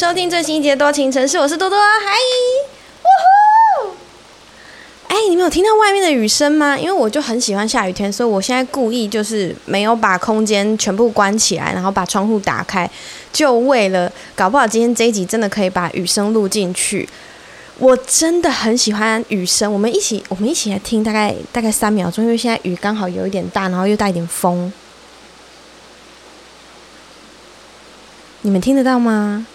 收听最新一集多情城市，我是多多，嗨，呜呼！哎，你们有听到外面的雨声吗？因为我就很喜欢下雨天，所以我现在故意就是没有把空间全部关起来，然后把窗户打开，就为了搞不好今天这一集真的可以把雨声录进去。我真的很喜欢雨声，我们一起我们一起来听，大概大概三秒钟，因为现在雨刚好有一点大，然后又带一点风。你们听得到吗？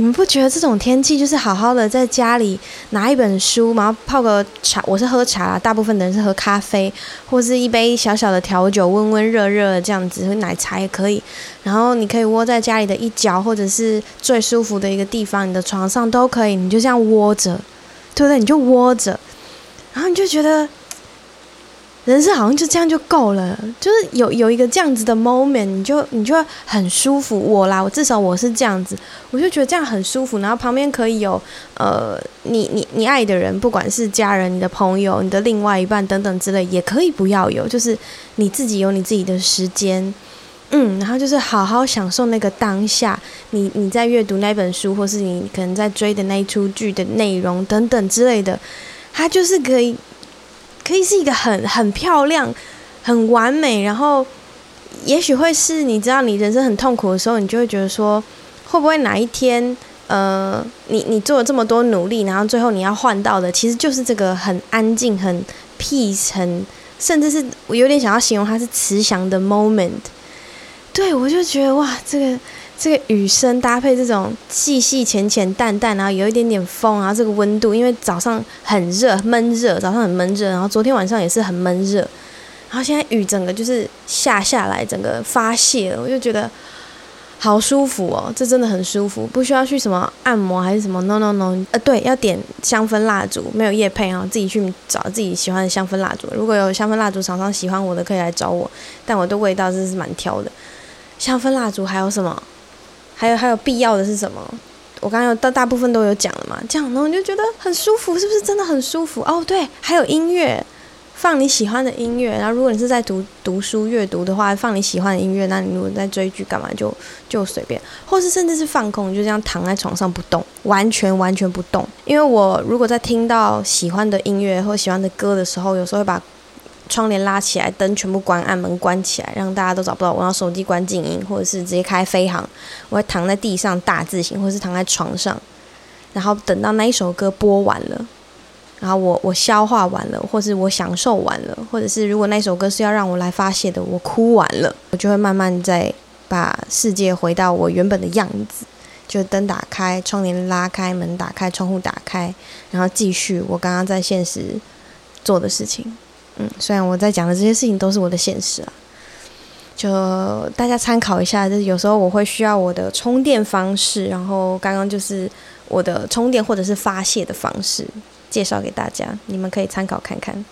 你们不觉得这种天气就是好好的在家里拿一本书，然后泡个茶？我是喝茶啦，大部分的人是喝咖啡，或是一杯小小的调酒，温温热热的这样子，奶茶也可以。然后你可以窝在家里的一角，或者是最舒服的一个地方，你的床上都可以。你就这样窝着，对不对？你就窝着，然后你就觉得。人生好像就这样就够了，就是有有一个这样子的 moment，你就你就很舒服。我啦，我至少我是这样子，我就觉得这样很舒服。然后旁边可以有呃，你你你爱的人，不管是家人、你的朋友、你的另外一半等等之类，也可以不要有，就是你自己有你自己的时间，嗯，然后就是好好享受那个当下。你你在阅读那本书，或是你可能在追的那一出剧的内容等等之类的，它就是可以。可以是一个很很漂亮、很完美，然后也许会是你知道你人生很痛苦的时候，你就会觉得说，会不会哪一天，呃，你你做了这么多努力，然后最后你要换到的，其实就是这个很安静、很 peace、很甚至是我有点想要形容它是慈祥的 moment。对，我就觉得哇，这个。这个雨声搭配这种细细浅浅淡淡，然后有一点点风，然后这个温度，因为早上很热闷热，早上很闷热，然后昨天晚上也是很闷热，然后现在雨整个就是下下来，整个发泄了，我就觉得好舒服哦，这真的很舒服，不需要去什么按摩还是什么，no no no，呃对，要点香氛蜡烛，没有夜配啊，自己去找自己喜欢的香氛蜡烛，如果有香氛蜡烛厂商喜欢我的可以来找我，但我的味道真是蛮挑的，香氛蜡烛还有什么？还有还有必要的是什么？我刚刚有大大部分都有讲了嘛，这样然后你就觉得很舒服，是不是真的很舒服？哦，对，还有音乐，放你喜欢的音乐。然后如果你是在读读书阅读的话，放你喜欢的音乐。那你如果在追剧干嘛就就随便，或是甚至是放空，就这样躺在床上不动，完全完全不动。因为我如果在听到喜欢的音乐或喜欢的歌的时候，有时候会把。窗帘拉起来，灯全部关暗，门关起来，让大家都找不到我。然后手机关静音，或者是直接开飞航。我会躺在地上大字型，或者是躺在床上，然后等到那一首歌播完了，然后我我消化完了，或是我享受完了，或者是如果那首歌是要让我来发泄的，我哭完了，我就会慢慢再把世界回到我原本的样子，就灯打开，窗帘拉开，门打开，窗户打开，然后继续我刚刚在现实做的事情。嗯，虽然我在讲的这些事情都是我的现实啊，就大家参考一下。就是有时候我会需要我的充电方式，然后刚刚就是我的充电或者是发泄的方式，介绍给大家，你们可以参考看看，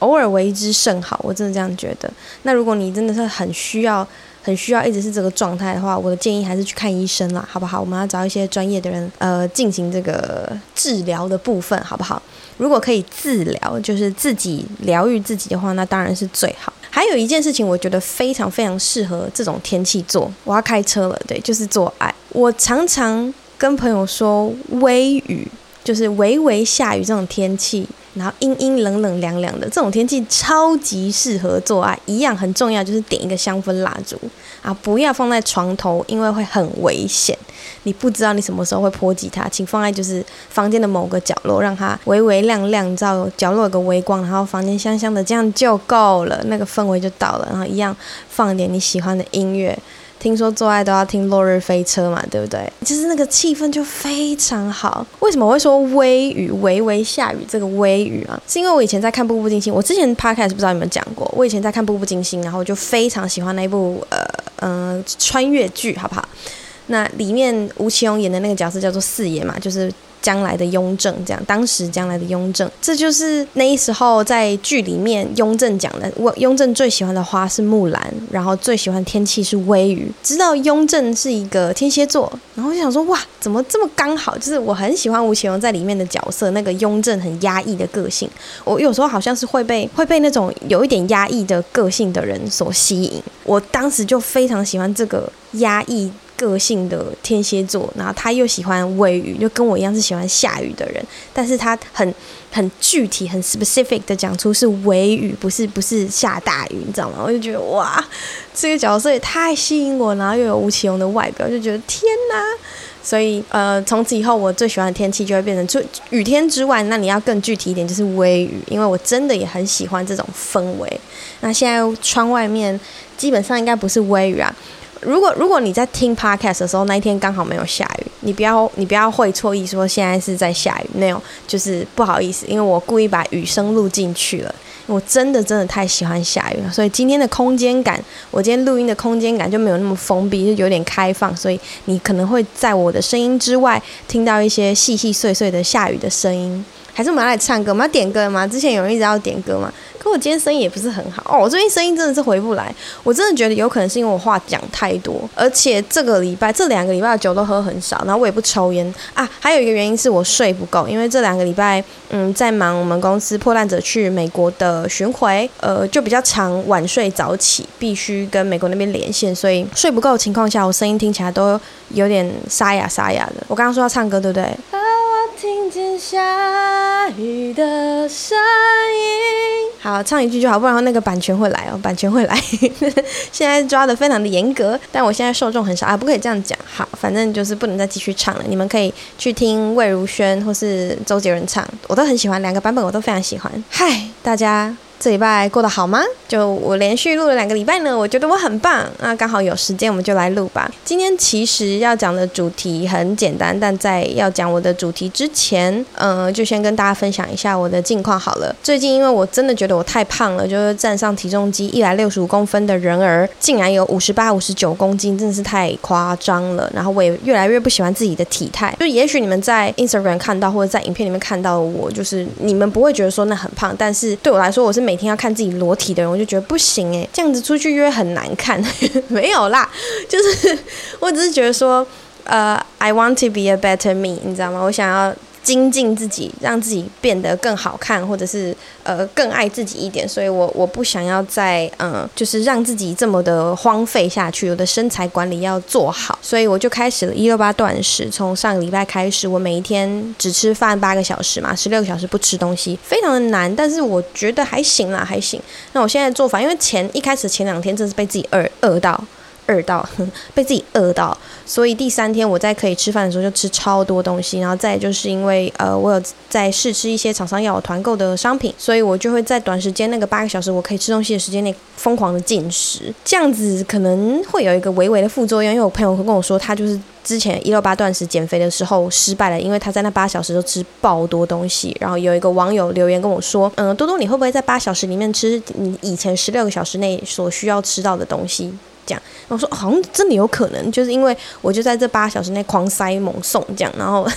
偶尔为之甚好。我真的这样觉得。那如果你真的是很需要，很需要一直是这个状态的话，我的建议还是去看医生啦，好不好？我们要找一些专业的人，呃，进行这个治疗的部分，好不好？如果可以自疗，就是自己疗愈自己的话，那当然是最好。还有一件事情，我觉得非常非常适合这种天气做。我要开车了，对，就是做爱。我常常跟朋友说，微雨就是微微下雨这种天气。然后阴阴冷冷凉凉的这种天气超级适合做爱，一样很重要就是点一个香氛蜡烛啊，不要放在床头，因为会很危险。你不知道你什么时候会波及它，请放在就是房间的某个角落，让它微微亮亮，你知道角落有个微光，然后房间香香的，这样就够了，那个氛围就到了。然后一样放点你喜欢的音乐。听说做爱都要听《落日飞车》嘛，对不对？就是那个气氛就非常好。为什么会说微雨、微微下雨？这个微雨啊，是因为我以前在看《步步惊心》，我之前 podcast 不知道有没有讲过。我以前在看《步步惊心》，然后就非常喜欢那一部呃、呃、穿越剧，好不好？那里面吴奇隆演的那个角色叫做四爷嘛，就是。将来的雍正，这样，当时将来的雍正，这就是那时候在剧里面雍正讲的。我雍正最喜欢的花是木兰，然后最喜欢天气是微雨。知道雍正是一个天蝎座，然后就想说，哇，怎么这么刚好？就是我很喜欢吴奇隆在里面的角色，那个雍正很压抑的个性。我有时候好像是会被会被那种有一点压抑的个性的人所吸引。我当时就非常喜欢这个压抑个性的天蝎座，然后他又喜欢微雨，就跟我一样是喜欢下雨的人，但是他很很具体、很 specific 的讲出是微雨，不是不是下大雨，你知道吗？我就觉得哇，这个角色也太吸引我，然后又有吴奇隆的外表，就觉得天哪！所以呃，从此以后我最喜欢的天气就会变成就雨天之外，那你要更具体一点，就是微雨，因为我真的也很喜欢这种氛围。那现在窗外面基本上应该不是微雨啊。如果如果你在听 podcast 的时候，那一天刚好没有下雨，你不要你不要会错意说现在是在下雨，没有，就是不好意思，因为我故意把雨声录进去了。我真的真的太喜欢下雨了，所以今天的空间感，我今天录音的空间感就没有那么封闭，就有点开放，所以你可能会在我的声音之外听到一些细细碎碎的下雨的声音。还是我们来唱歌？我们要点歌吗？之前有人一直要点歌吗？可我今天声音也不是很好哦，我最近声音真的是回不来。我真的觉得有可能是因为我话讲太多，而且这个礼拜这两个礼拜的酒都喝很少，然后我也不抽烟啊。还有一个原因是我睡不够，因为这两个礼拜嗯在忙我们公司破烂者去美国的巡回，呃就比较常晚睡早起，必须跟美国那边连线，所以睡不够的情况下，我声音听起来都有点沙哑沙哑的。我刚刚说要唱歌，对不对？听见下雨的声音。好，唱一句就好，不然那个版权会来哦，版权会来。现在抓的非常的严格，但我现在受众很少啊，不可以这样讲。好，反正就是不能再继续唱了。你们可以去听魏如萱或是周杰伦唱，我都很喜欢，两个版本我都非常喜欢。嗨，大家。这礼拜过得好吗？就我连续录了两个礼拜呢，我觉得我很棒。那刚好有时间，我们就来录吧。今天其实要讲的主题很简单，但在要讲我的主题之前，嗯，就先跟大家分享一下我的近况好了。最近因为我真的觉得我太胖了，就是站上体重机一百六十五公分的人儿，竟然有五十八、五十九公斤，真的是太夸张了。然后我也越来越不喜欢自己的体态。就也许你们在 Instagram 看到或者在影片里面看到我，就是你们不会觉得说那很胖，但是对我来说，我是每天要看自己裸体的人，我就觉得不行诶，这样子出去约很难看。没有啦，就是我只是觉得说，呃，I want to be a better me，你知道吗？我想要。精进自己，让自己变得更好看，或者是呃更爱自己一点。所以我我不想要再嗯，就是让自己这么的荒废下去。我的身材管理要做好，所以我就开始了一六八断食。从上个礼拜开始，我每一天只吃饭八个小时嘛，十六个小时不吃东西，非常的难，但是我觉得还行啦，还行。那我现在做法，因为前一开始前两天真是被自己饿饿到。饿到 被自己饿到，所以第三天我在可以吃饭的时候就吃超多东西，然后再就是因为呃我有在试吃一些厂商要我团购的商品，所以我就会在短时间那个八个小时我可以吃东西的时间内疯狂的进食，这样子可能会有一个微微的副作用，因为我朋友会跟我说他就是之前一六八断食减肥的时候失败了，因为他在那八小时都吃爆多东西，然后有一个网友留言跟我说，嗯，多多你会不会在八小时里面吃你以前十六个小时内所需要吃到的东西？这样，我说好像真的有可能，就是因为我就在这八小时内狂塞猛送这样，然后，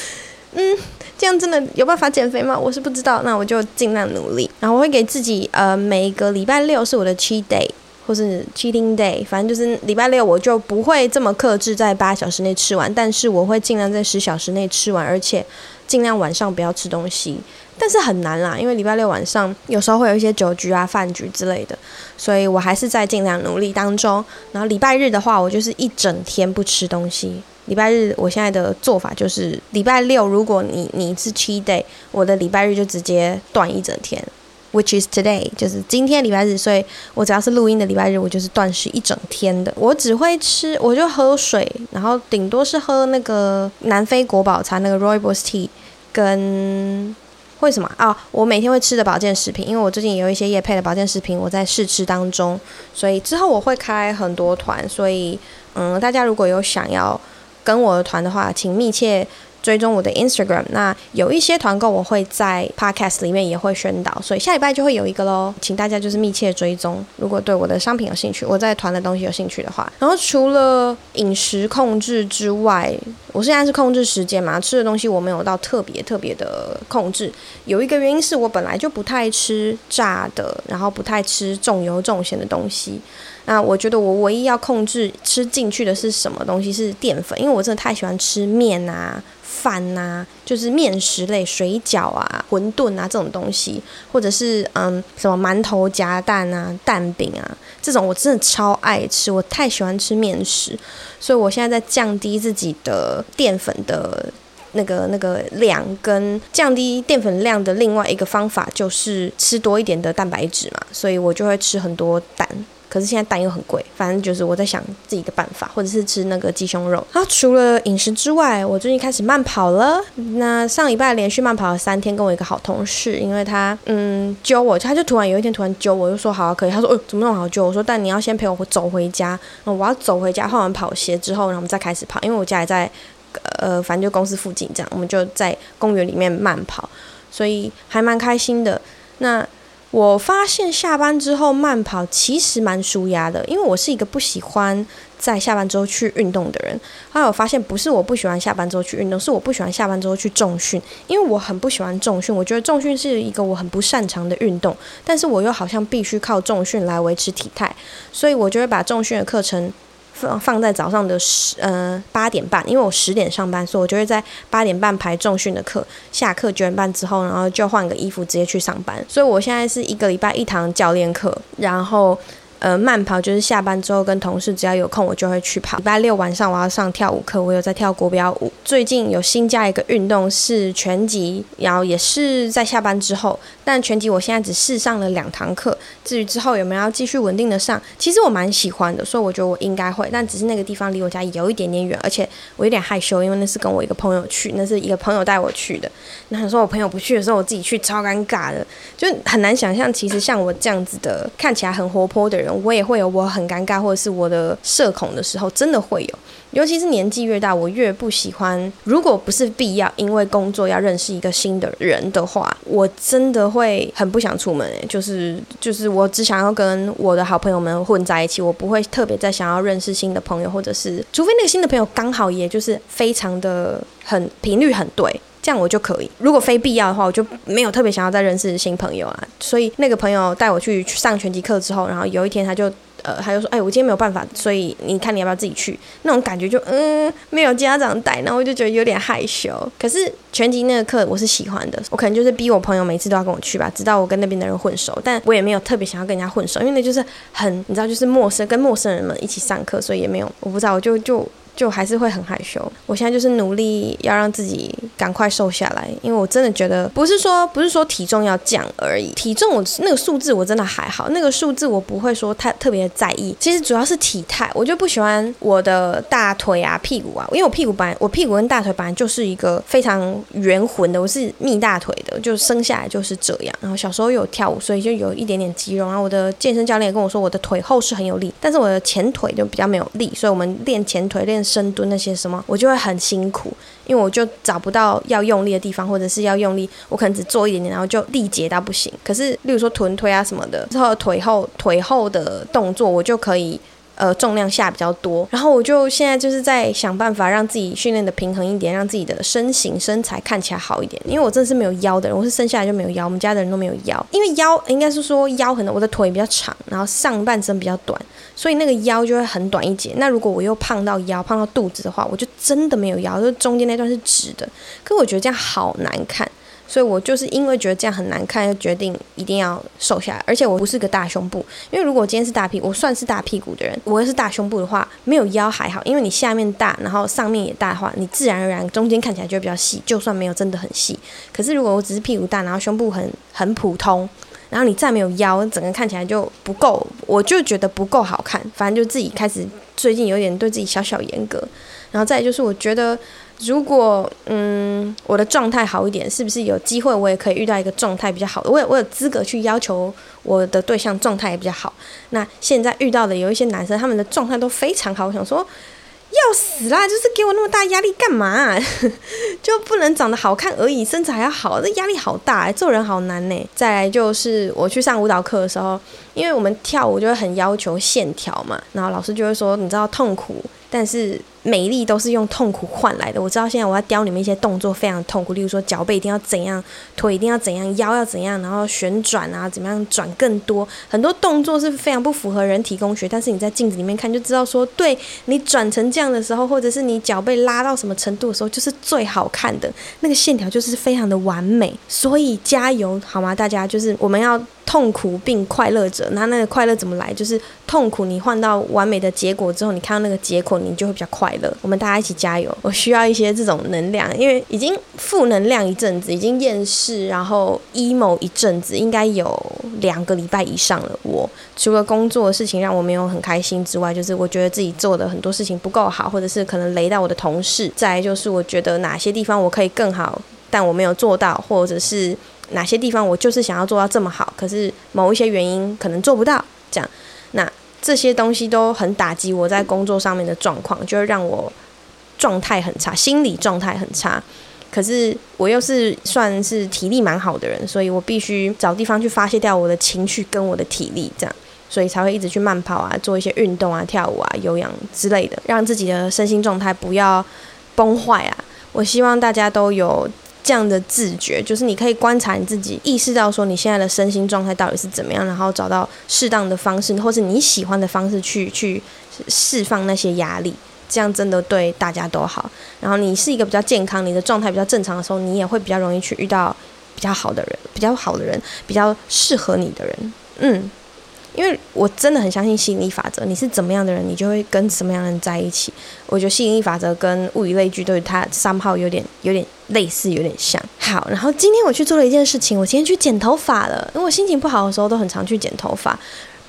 嗯，这样真的有办法减肥吗？我是不知道，那我就尽量努力。然后我会给自己，呃，每一个礼拜六是我的 cheat day 或是 cheating day，反正就是礼拜六我就不会这么克制在八小时内吃完，但是我会尽量在十小时内吃完，而且尽量晚上不要吃东西。但是很难啦，因为礼拜六晚上有时候会有一些酒局啊、饭局之类的，所以我还是在尽量努力当中。然后礼拜日的话，我就是一整天不吃东西。礼拜日我现在的做法就是，礼拜六如果你你是 cheat day，我的礼拜日就直接断一整天，which is today，就是今天礼拜日。所以我只要是录音的礼拜日，我就是断食一整天的。我只会吃，我就喝水，然后顶多是喝那个南非国宝茶那个 r o y b o s tea，跟。为什么啊、我每天会吃的保健食品，因为我最近也有一些业配的保健食品，我在试吃当中，所以之后我会开很多团，所以嗯，大家如果有想要跟我的团的话，请密切。追踪我的 Instagram，那有一些团购我会在 Podcast 里面也会宣导，所以下礼拜就会有一个喽，请大家就是密切追踪。如果对我的商品有兴趣，我在团的东西有兴趣的话，然后除了饮食控制之外，我现在是控制时间嘛，吃的东西我没有到特别特别的控制。有一个原因是我本来就不太吃炸的，然后不太吃重油重咸的东西。那我觉得我唯一要控制吃进去的是什么东西？是淀粉，因为我真的太喜欢吃面啊。饭呐、啊，就是面食类，水饺啊、馄饨啊这种东西，或者是嗯什么馒头夹蛋啊、蛋饼啊这种，我真的超爱吃，我太喜欢吃面食，所以我现在在降低自己的淀粉的那个那个量，跟降低淀粉量的另外一个方法就是吃多一点的蛋白质嘛，所以我就会吃很多蛋。可是现在蛋又很贵，反正就是我在想自己的办法，或者是吃那个鸡胸肉。然后除了饮食之外，我最近开始慢跑了。那上礼拜连续慢跑了三天，跟我一个好同事，因为他嗯揪我，他就突然有一天突然揪我，就说好可以。他说哦怎么那么好揪？我说但你要先陪我走回家。我要走回家换完跑鞋之后，然后我们再开始跑，因为我家也在呃反正就公司附近这样，我们就在公园里面慢跑，所以还蛮开心的。那。我发现下班之后慢跑其实蛮舒压的，因为我是一个不喜欢在下班之后去运动的人。后来我发现不是我不喜欢下班之后去运动，是我不喜欢下班之后去重训，因为我很不喜欢重训。我觉得重训是一个我很不擅长的运动，但是我又好像必须靠重训来维持体态，所以我就会把重训的课程。放放在早上的十呃八点半，因为我十点上班，所以我就会在八点半排重训的课，下课九点半之后，然后就换个衣服直接去上班。所以我现在是一个礼拜一堂教练课，然后。呃，慢跑就是下班之后跟同事只要有空我就会去跑。礼拜六晚上我要上跳舞课，我有在跳国标舞。最近有新加一个运动是拳击，然后也是在下班之后。但拳击我现在只试上了两堂课，至于之后有没有要继续稳定的上，其实我蛮喜欢的，所以我觉得我应该会。但只是那个地方离我家有一点点远，而且我有点害羞，因为那是跟我一个朋友去，那是一个朋友带我去的。那想说我朋友不去的时候，我自己去超尴尬的，就很难想象，其实像我这样子的看起来很活泼的人。我也会有我很尴尬或者是我的社恐的时候，真的会有。尤其是年纪越大，我越不喜欢。如果不是必要，因为工作要认识一个新的人的话，我真的会很不想出门。就是就是，我只想要跟我的好朋友们混在一起，我不会特别再想要认识新的朋友，或者是除非那个新的朋友刚好也就是非常的很频率很对。这样我就可以。如果非必要的话，我就没有特别想要再认识新朋友啊。所以那个朋友带我去上拳击课之后，然后有一天他就呃，他就说：“哎，我今天没有办法，所以你看你要不要自己去？”那种感觉就嗯，没有家长带，然后我就觉得有点害羞。可是拳击那个课我是喜欢的，我可能就是逼我朋友每次都要跟我去吧，直到我跟那边的人混熟。但我也没有特别想要跟人家混熟，因为那就是很你知道，就是陌生跟陌生人们一起上课，所以也没有我不知道，我就就。就还是会很害羞。我现在就是努力要让自己赶快瘦下来，因为我真的觉得不是说不是说体重要降而已，体重我那个数字我真的还好，那个数字我不会说太特别在意。其实主要是体态，我就不喜欢我的大腿啊、屁股啊，因为我屁股本来我屁股跟大腿本来就是一个非常圆浑的，我是蜜大腿的，就生下来就是这样。然后小时候有跳舞，所以就有一点点肌肉。然后我的健身教练也跟我说，我的腿后是很有力，但是我的前腿就比较没有力，所以我们练前腿练。深蹲那些什么，我就会很辛苦，因为我就找不到要用力的地方，或者是要用力，我可能只做一点点，然后就力竭到不行。可是，例如说臀推啊什么的，之后腿后腿后的动作，我就可以呃重量下比较多。然后我就现在就是在想办法让自己训练的平衡一点，让自己的身形身材看起来好一点。因为我真的是没有腰的人，我是生下来就没有腰，我们家的人都没有腰，因为腰应该是说腰很，我的腿比较长，然后上半身比较短。所以那个腰就会很短一截。那如果我又胖到腰、胖到肚子的话，我就真的没有腰，就中间那段是直的。可我觉得这样好难看，所以我就是因为觉得这样很难看，就决定一定要瘦下来。而且我不是个大胸部，因为如果今天是大屁股，我算是大屁股的人，我要是大胸部的话，没有腰还好，因为你下面大，然后上面也大的话，你自然而然中间看起来就会比较细，就算没有真的很细。可是如果我只是屁股大，然后胸部很很普通。然后你再没有腰，整个看起来就不够，我就觉得不够好看。反正就自己开始最近有点对自己小小严格。然后再就是，我觉得如果嗯我的状态好一点，是不是有机会我也可以遇到一个状态比较好的？我有我有资格去要求我的对象状态也比较好。那现在遇到的有一些男生，他们的状态都非常好，我想说。要死啦！就是给我那么大压力干嘛？就不能长得好看而已，身材还要好，这压力好大，做人好难呢。再来就是我去上舞蹈课的时候，因为我们跳舞就会很要求线条嘛，然后老师就会说，你知道痛苦，但是美丽都是用痛苦换来的。我知道现在我要教你们一些动作非常痛苦，例如说脚背一定要怎样，腿一定要怎样，腰要怎样，然后旋转啊，怎么样转更多，很多动作是非常不符合人体工学。但是你在镜子里面看就知道说，对你转成这样的时候，或者是你脚背拉到什么程度的时候，就是最好看的那个线条，就是非常的完美。所以加油好吗？大家就是我们要。痛苦并快乐着，那那个快乐怎么来？就是痛苦，你换到完美的结果之后，你看到那个结果，你就会比较快我们大家一起加油！我需要一些这种能量，因为已经负能量一阵子，已经厌世，然后 emo 一阵子，应该有两个礼拜以上了。我除了工作的事情让我没有很开心之外，就是我觉得自己做的很多事情不够好，或者是可能雷到我的同事。再就是我觉得哪些地方我可以更好，但我没有做到，或者是。哪些地方我就是想要做到这么好，可是某一些原因可能做不到，这样，那这些东西都很打击我在工作上面的状况，就会让我状态很差，心理状态很差。可是我又是算是体力蛮好的人，所以我必须找地方去发泄掉我的情绪跟我的体力，这样，所以才会一直去慢跑啊，做一些运动啊，跳舞啊，有氧之类的，让自己的身心状态不要崩坏啊。我希望大家都有。这样的自觉，就是你可以观察你自己，意识到说你现在的身心状态到底是怎么样，然后找到适当的方式，或是你喜欢的方式去去释放那些压力，这样真的对大家都好。然后你是一个比较健康，你的状态比较正常的时候，你也会比较容易去遇到比较好的人，比较好的人，比较适合你的人，嗯。因为我真的很相信吸引力法则，你是怎么样的人，你就会跟什么样的人在一起。我觉得吸引力法则跟物以类聚，对它 somehow 有点有点类似，有点像。好，然后今天我去做了一件事情，我今天去剪头发了。因为我心情不好的时候都很常去剪头发，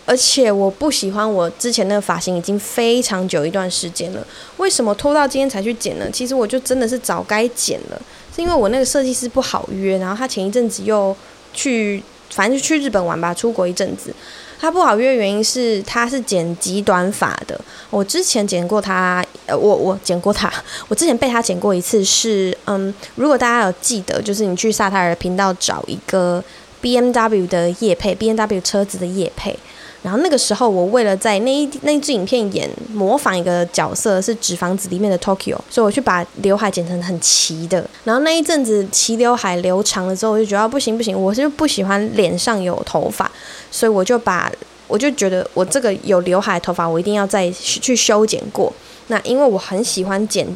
而且我不喜欢我之前那个发型已经非常久一段时间了。为什么拖到今天才去剪呢？其实我就真的是早该剪了，是因为我那个设计师不好约，然后他前一阵子又去，反正就去日本玩吧，出国一阵子。他不好约的原因是他是剪极短发的。我之前剪过他，呃，我我剪过他，我之前被他剪过一次是，嗯，如果大家有记得，就是你去萨泰尔频道找一个 BMW 的夜配，BMW 车子的夜配。然后那个时候，我为了在那一那一支影片演模仿一个角色是纸房子里面的 Tokyo，所以我去把刘海剪成很齐的。然后那一阵子齐刘海留长了之后，我就觉得不行不行，我是不喜欢脸上有头发，所以我就把我就觉得我这个有刘海头发，我一定要再去修剪过。那因为我很喜欢剪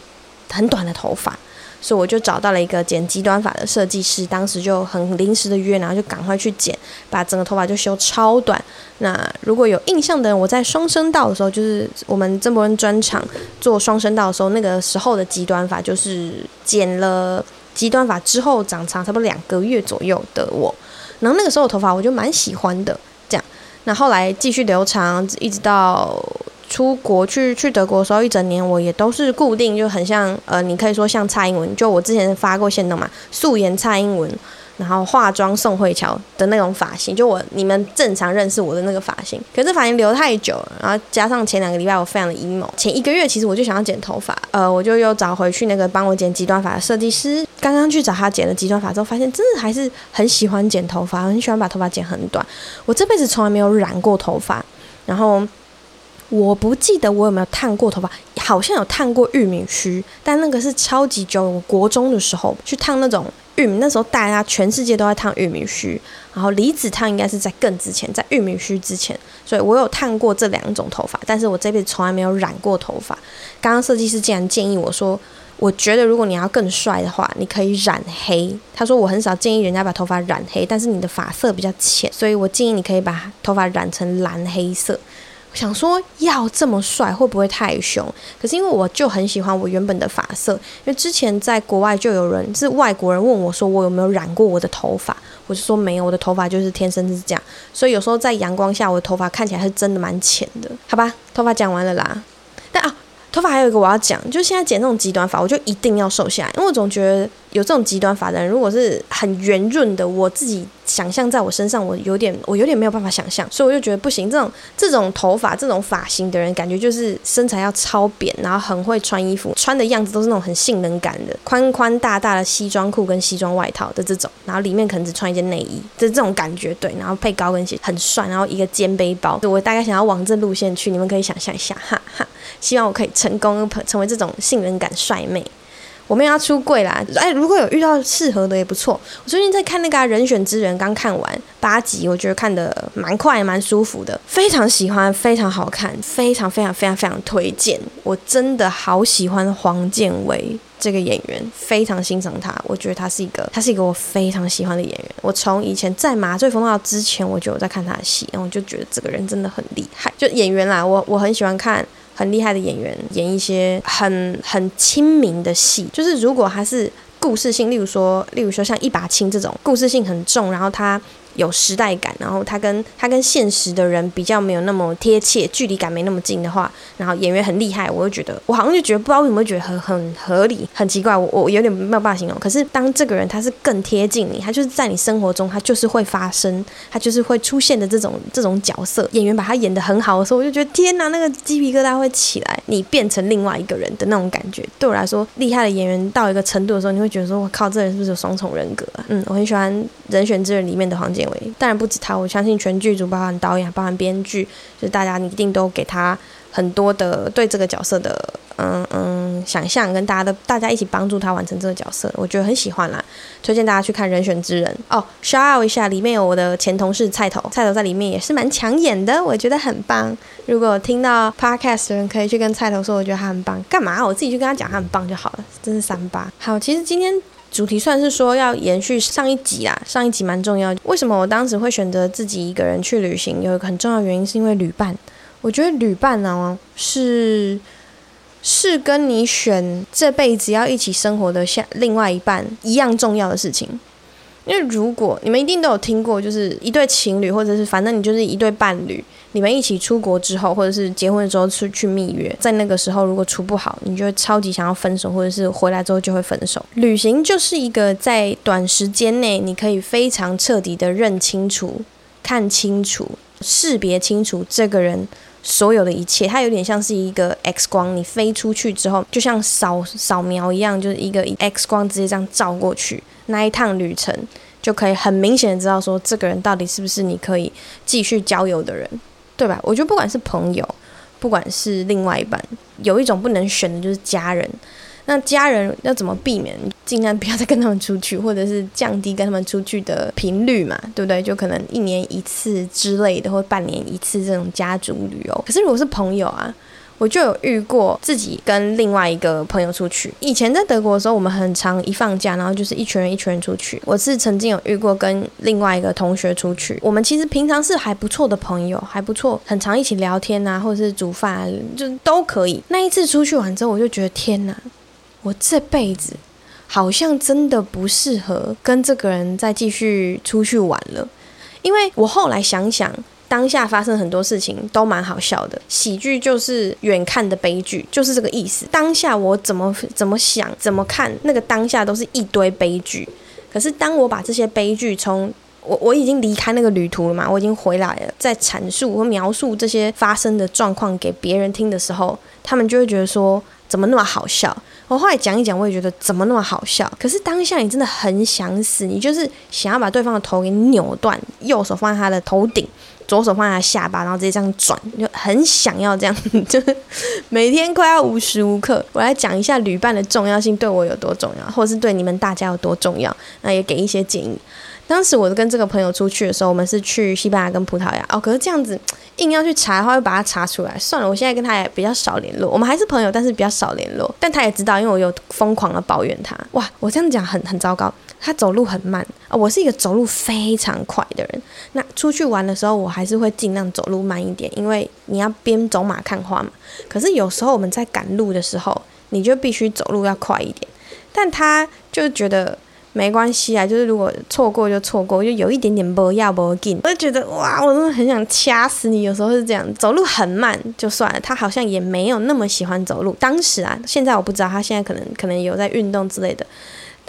很短的头发。所以我就找到了一个剪极短发的设计师，当时就很临时的约，然后就赶快去剪，把整个头发就修超短。那如果有印象的人，我在双声道的时候，就是我们曾博恩专场做双声道的时候，那个时候的极短发就是剪了极短发之后长长，差不多两个月左右的我。然后那个时候头发我就蛮喜欢的，这样。那后来继续留长，一直到。出国去去德国的时候，一整年我也都是固定，就很像呃，你可以说像蔡英文，就我之前发过线的嘛，素颜蔡英文，然后化妆宋慧乔的那种发型，就我你们正常认识我的那个发型。可是发型留太久了，然后加上前两个礼拜我非常的 emo，前一个月其实我就想要剪头发，呃，我就又找回去那个帮我剪极端发的设计师，刚刚去找他剪了极端发之后，发现真的还是很喜欢剪头发，很喜欢把头发剪很短。我这辈子从来没有染过头发，然后。我不记得我有没有烫过头发，好像有烫过玉米须，但那个是超级久。我国中的时候去烫那种玉米，那时候大家全世界都在烫玉米须，然后离子烫应该是在更之前，在玉米须之前，所以我有烫过这两种头发，但是我这辈子从来没有染过头发。刚刚设计师竟然建议我说，我觉得如果你要更帅的话，你可以染黑。他说我很少建议人家把头发染黑，但是你的发色比较浅，所以我建议你可以把头发染成蓝黑色。想说要这么帅会不会太凶？可是因为我就很喜欢我原本的发色，因为之前在国外就有人是外国人问我说我有没有染过我的头发，我就说没有，我的头发就是天生是这样，所以有时候在阳光下我的头发看起来是真的蛮浅的，好吧？头发讲完了啦，但啊。头发还有一个我要讲，就现在剪这种极短发，我就一定要瘦下来，因为我总觉得有这种极端发的人，如果是很圆润的，我自己想象在我身上，我有点我有点没有办法想象，所以我就觉得不行。这种这种头发、这种发型的人，感觉就是身材要超扁，然后很会穿衣服，穿的样子都是那种很性能感的，宽宽大大的西装裤跟西装外套的这种，然后里面可能只穿一件内衣，就这种感觉，对，然后配高跟鞋，很帅，然后一个肩背包，我大概想要往这路线去，你们可以想象一下，哈哈，希望我可以成功成为这种性能感帅妹。我们要出柜啦！哎，如果有遇到适合的也不错。我最近在看那个、《人选之人》，刚看完八集，我觉得看得蛮快、蛮舒服的，非常喜欢，非常好看，非常非常非常非常推荐。我真的好喜欢黄建伟这个演员，非常欣赏他。我觉得他是一个，他是一个我非常喜欢的演员。我从以前在《麻醉风暴》之前，我就有在看他的戏，然后我就觉得这个人真的很厉害。就演员啦，我我很喜欢看。很厉害的演员演一些很很亲民的戏，就是如果他是故事性，例如说，例如说像一把青这种故事性很重，然后他。有时代感，然后他跟他跟现实的人比较没有那么贴切，距离感没那么近的话，然后演员很厉害，我就觉得我好像就觉得不知道为什么会觉得很很合理，很奇怪，我我有点没有办法形容。可是当这个人他是更贴近你，他就是在你生活中，他就是会发生，他就是会出现的这种这种角色，演员把他演得很好的时候，我就觉得天哪，那个鸡皮疙瘩会起来，你变成另外一个人的那种感觉。对我来说，厉害的演员到一个程度的时候，你会觉得说，我靠，这人是不是有双重人格啊？嗯，我很喜欢《人选之人》里面的黄建伟，当然不止他，我相信全剧组，包含导演、包含编剧，就是大家，一定都给他很多的对这个角色的，嗯嗯，想象跟大家的，大家一起帮助他完成这个角色，我觉得很喜欢啦，推荐大家去看《人选之人》哦。shout out 一下，里面有我的前同事菜头，菜头在里面也是蛮抢眼的，我觉得很棒。如果听到 podcast 的人，可以去跟菜头说，我觉得他很棒。干嘛？我自己去跟他讲，他很棒就好了。真是三八。好，其实今天。主题算是说要延续上一集啦，上一集蛮重要。为什么我当时会选择自己一个人去旅行？有一个很重要的原因是因为旅伴。我觉得旅伴呢，是是跟你选这辈子要一起生活的下另外一半一样重要的事情。因为如果你们一定都有听过，就是一对情侣，或者是反正你就是一对伴侣。你们一起出国之后，或者是结婚的时候出去蜜月，在那个时候如果处不好，你就会超级想要分手，或者是回来之后就会分手。旅行就是一个在短时间内你可以非常彻底的认清楚、看清楚、识别清楚这个人所有的一切。它有点像是一个 X 光，你飞出去之后，就像扫扫描一样，就是一个 X 光直接这样照过去，那一趟旅程就可以很明显的知道说，这个人到底是不是你可以继续交友的人。对吧？我觉得不管是朋友，不管是另外一半，有一种不能选的就是家人。那家人要怎么避免？尽量不要再跟他们出去，或者是降低跟他们出去的频率嘛，对不对？就可能一年一次之类的，或半年一次这种家族旅游。可是如果是朋友啊。我就有遇过自己跟另外一个朋友出去。以前在德国的时候，我们很常一放假，然后就是一群人一群人出去。我是曾经有遇过跟另外一个同学出去，我们其实平常是还不错的朋友，还不错，很常一起聊天啊，或者是煮饭啊，就都可以。那一次出去完之后，我就觉得天哪，我这辈子好像真的不适合跟这个人再继续出去玩了，因为我后来想想。当下发生很多事情都蛮好笑的，喜剧就是远看的悲剧，就是这个意思。当下我怎么怎么想怎么看，那个当下都是一堆悲剧。可是当我把这些悲剧从我我已经离开那个旅途了嘛，我已经回来了，在阐述和描述这些发生的状况给别人听的时候，他们就会觉得说怎么那么好笑。我后来讲一讲，我也觉得怎么那么好笑。可是当下你真的很想死，你就是想要把对方的头给扭断，右手放在他的头顶。左手放在下巴，然后直接这样转，就很想要这样，就是每天快要无时无刻。我来讲一下旅伴的重要性，对我有多重要，或者是对你们大家有多重要，那也给一些建议。当时我跟这个朋友出去的时候，我们是去西班牙跟葡萄牙哦。可是这样子 硬要去查的话，会把他查出来。算了，我现在跟他也比较少联络，我们还是朋友，但是比较少联络。但他也知道，因为我有疯狂的抱怨他。哇，我这样讲很很糟糕。他走路很慢啊，我是一个走路非常快的人。那出去玩的时候，我还是会尽量走路慢一点，因为你要边走马看花嘛。可是有时候我们在赶路的时候，你就必须走路要快一点。但他就觉得没关系啊，就是如果错过就错过，就有一点点不要不紧。我就觉得哇，我真的很想掐死你。有时候是这样，走路很慢就算了。他好像也没有那么喜欢走路。当时啊，现在我不知道，他现在可能可能有在运动之类的。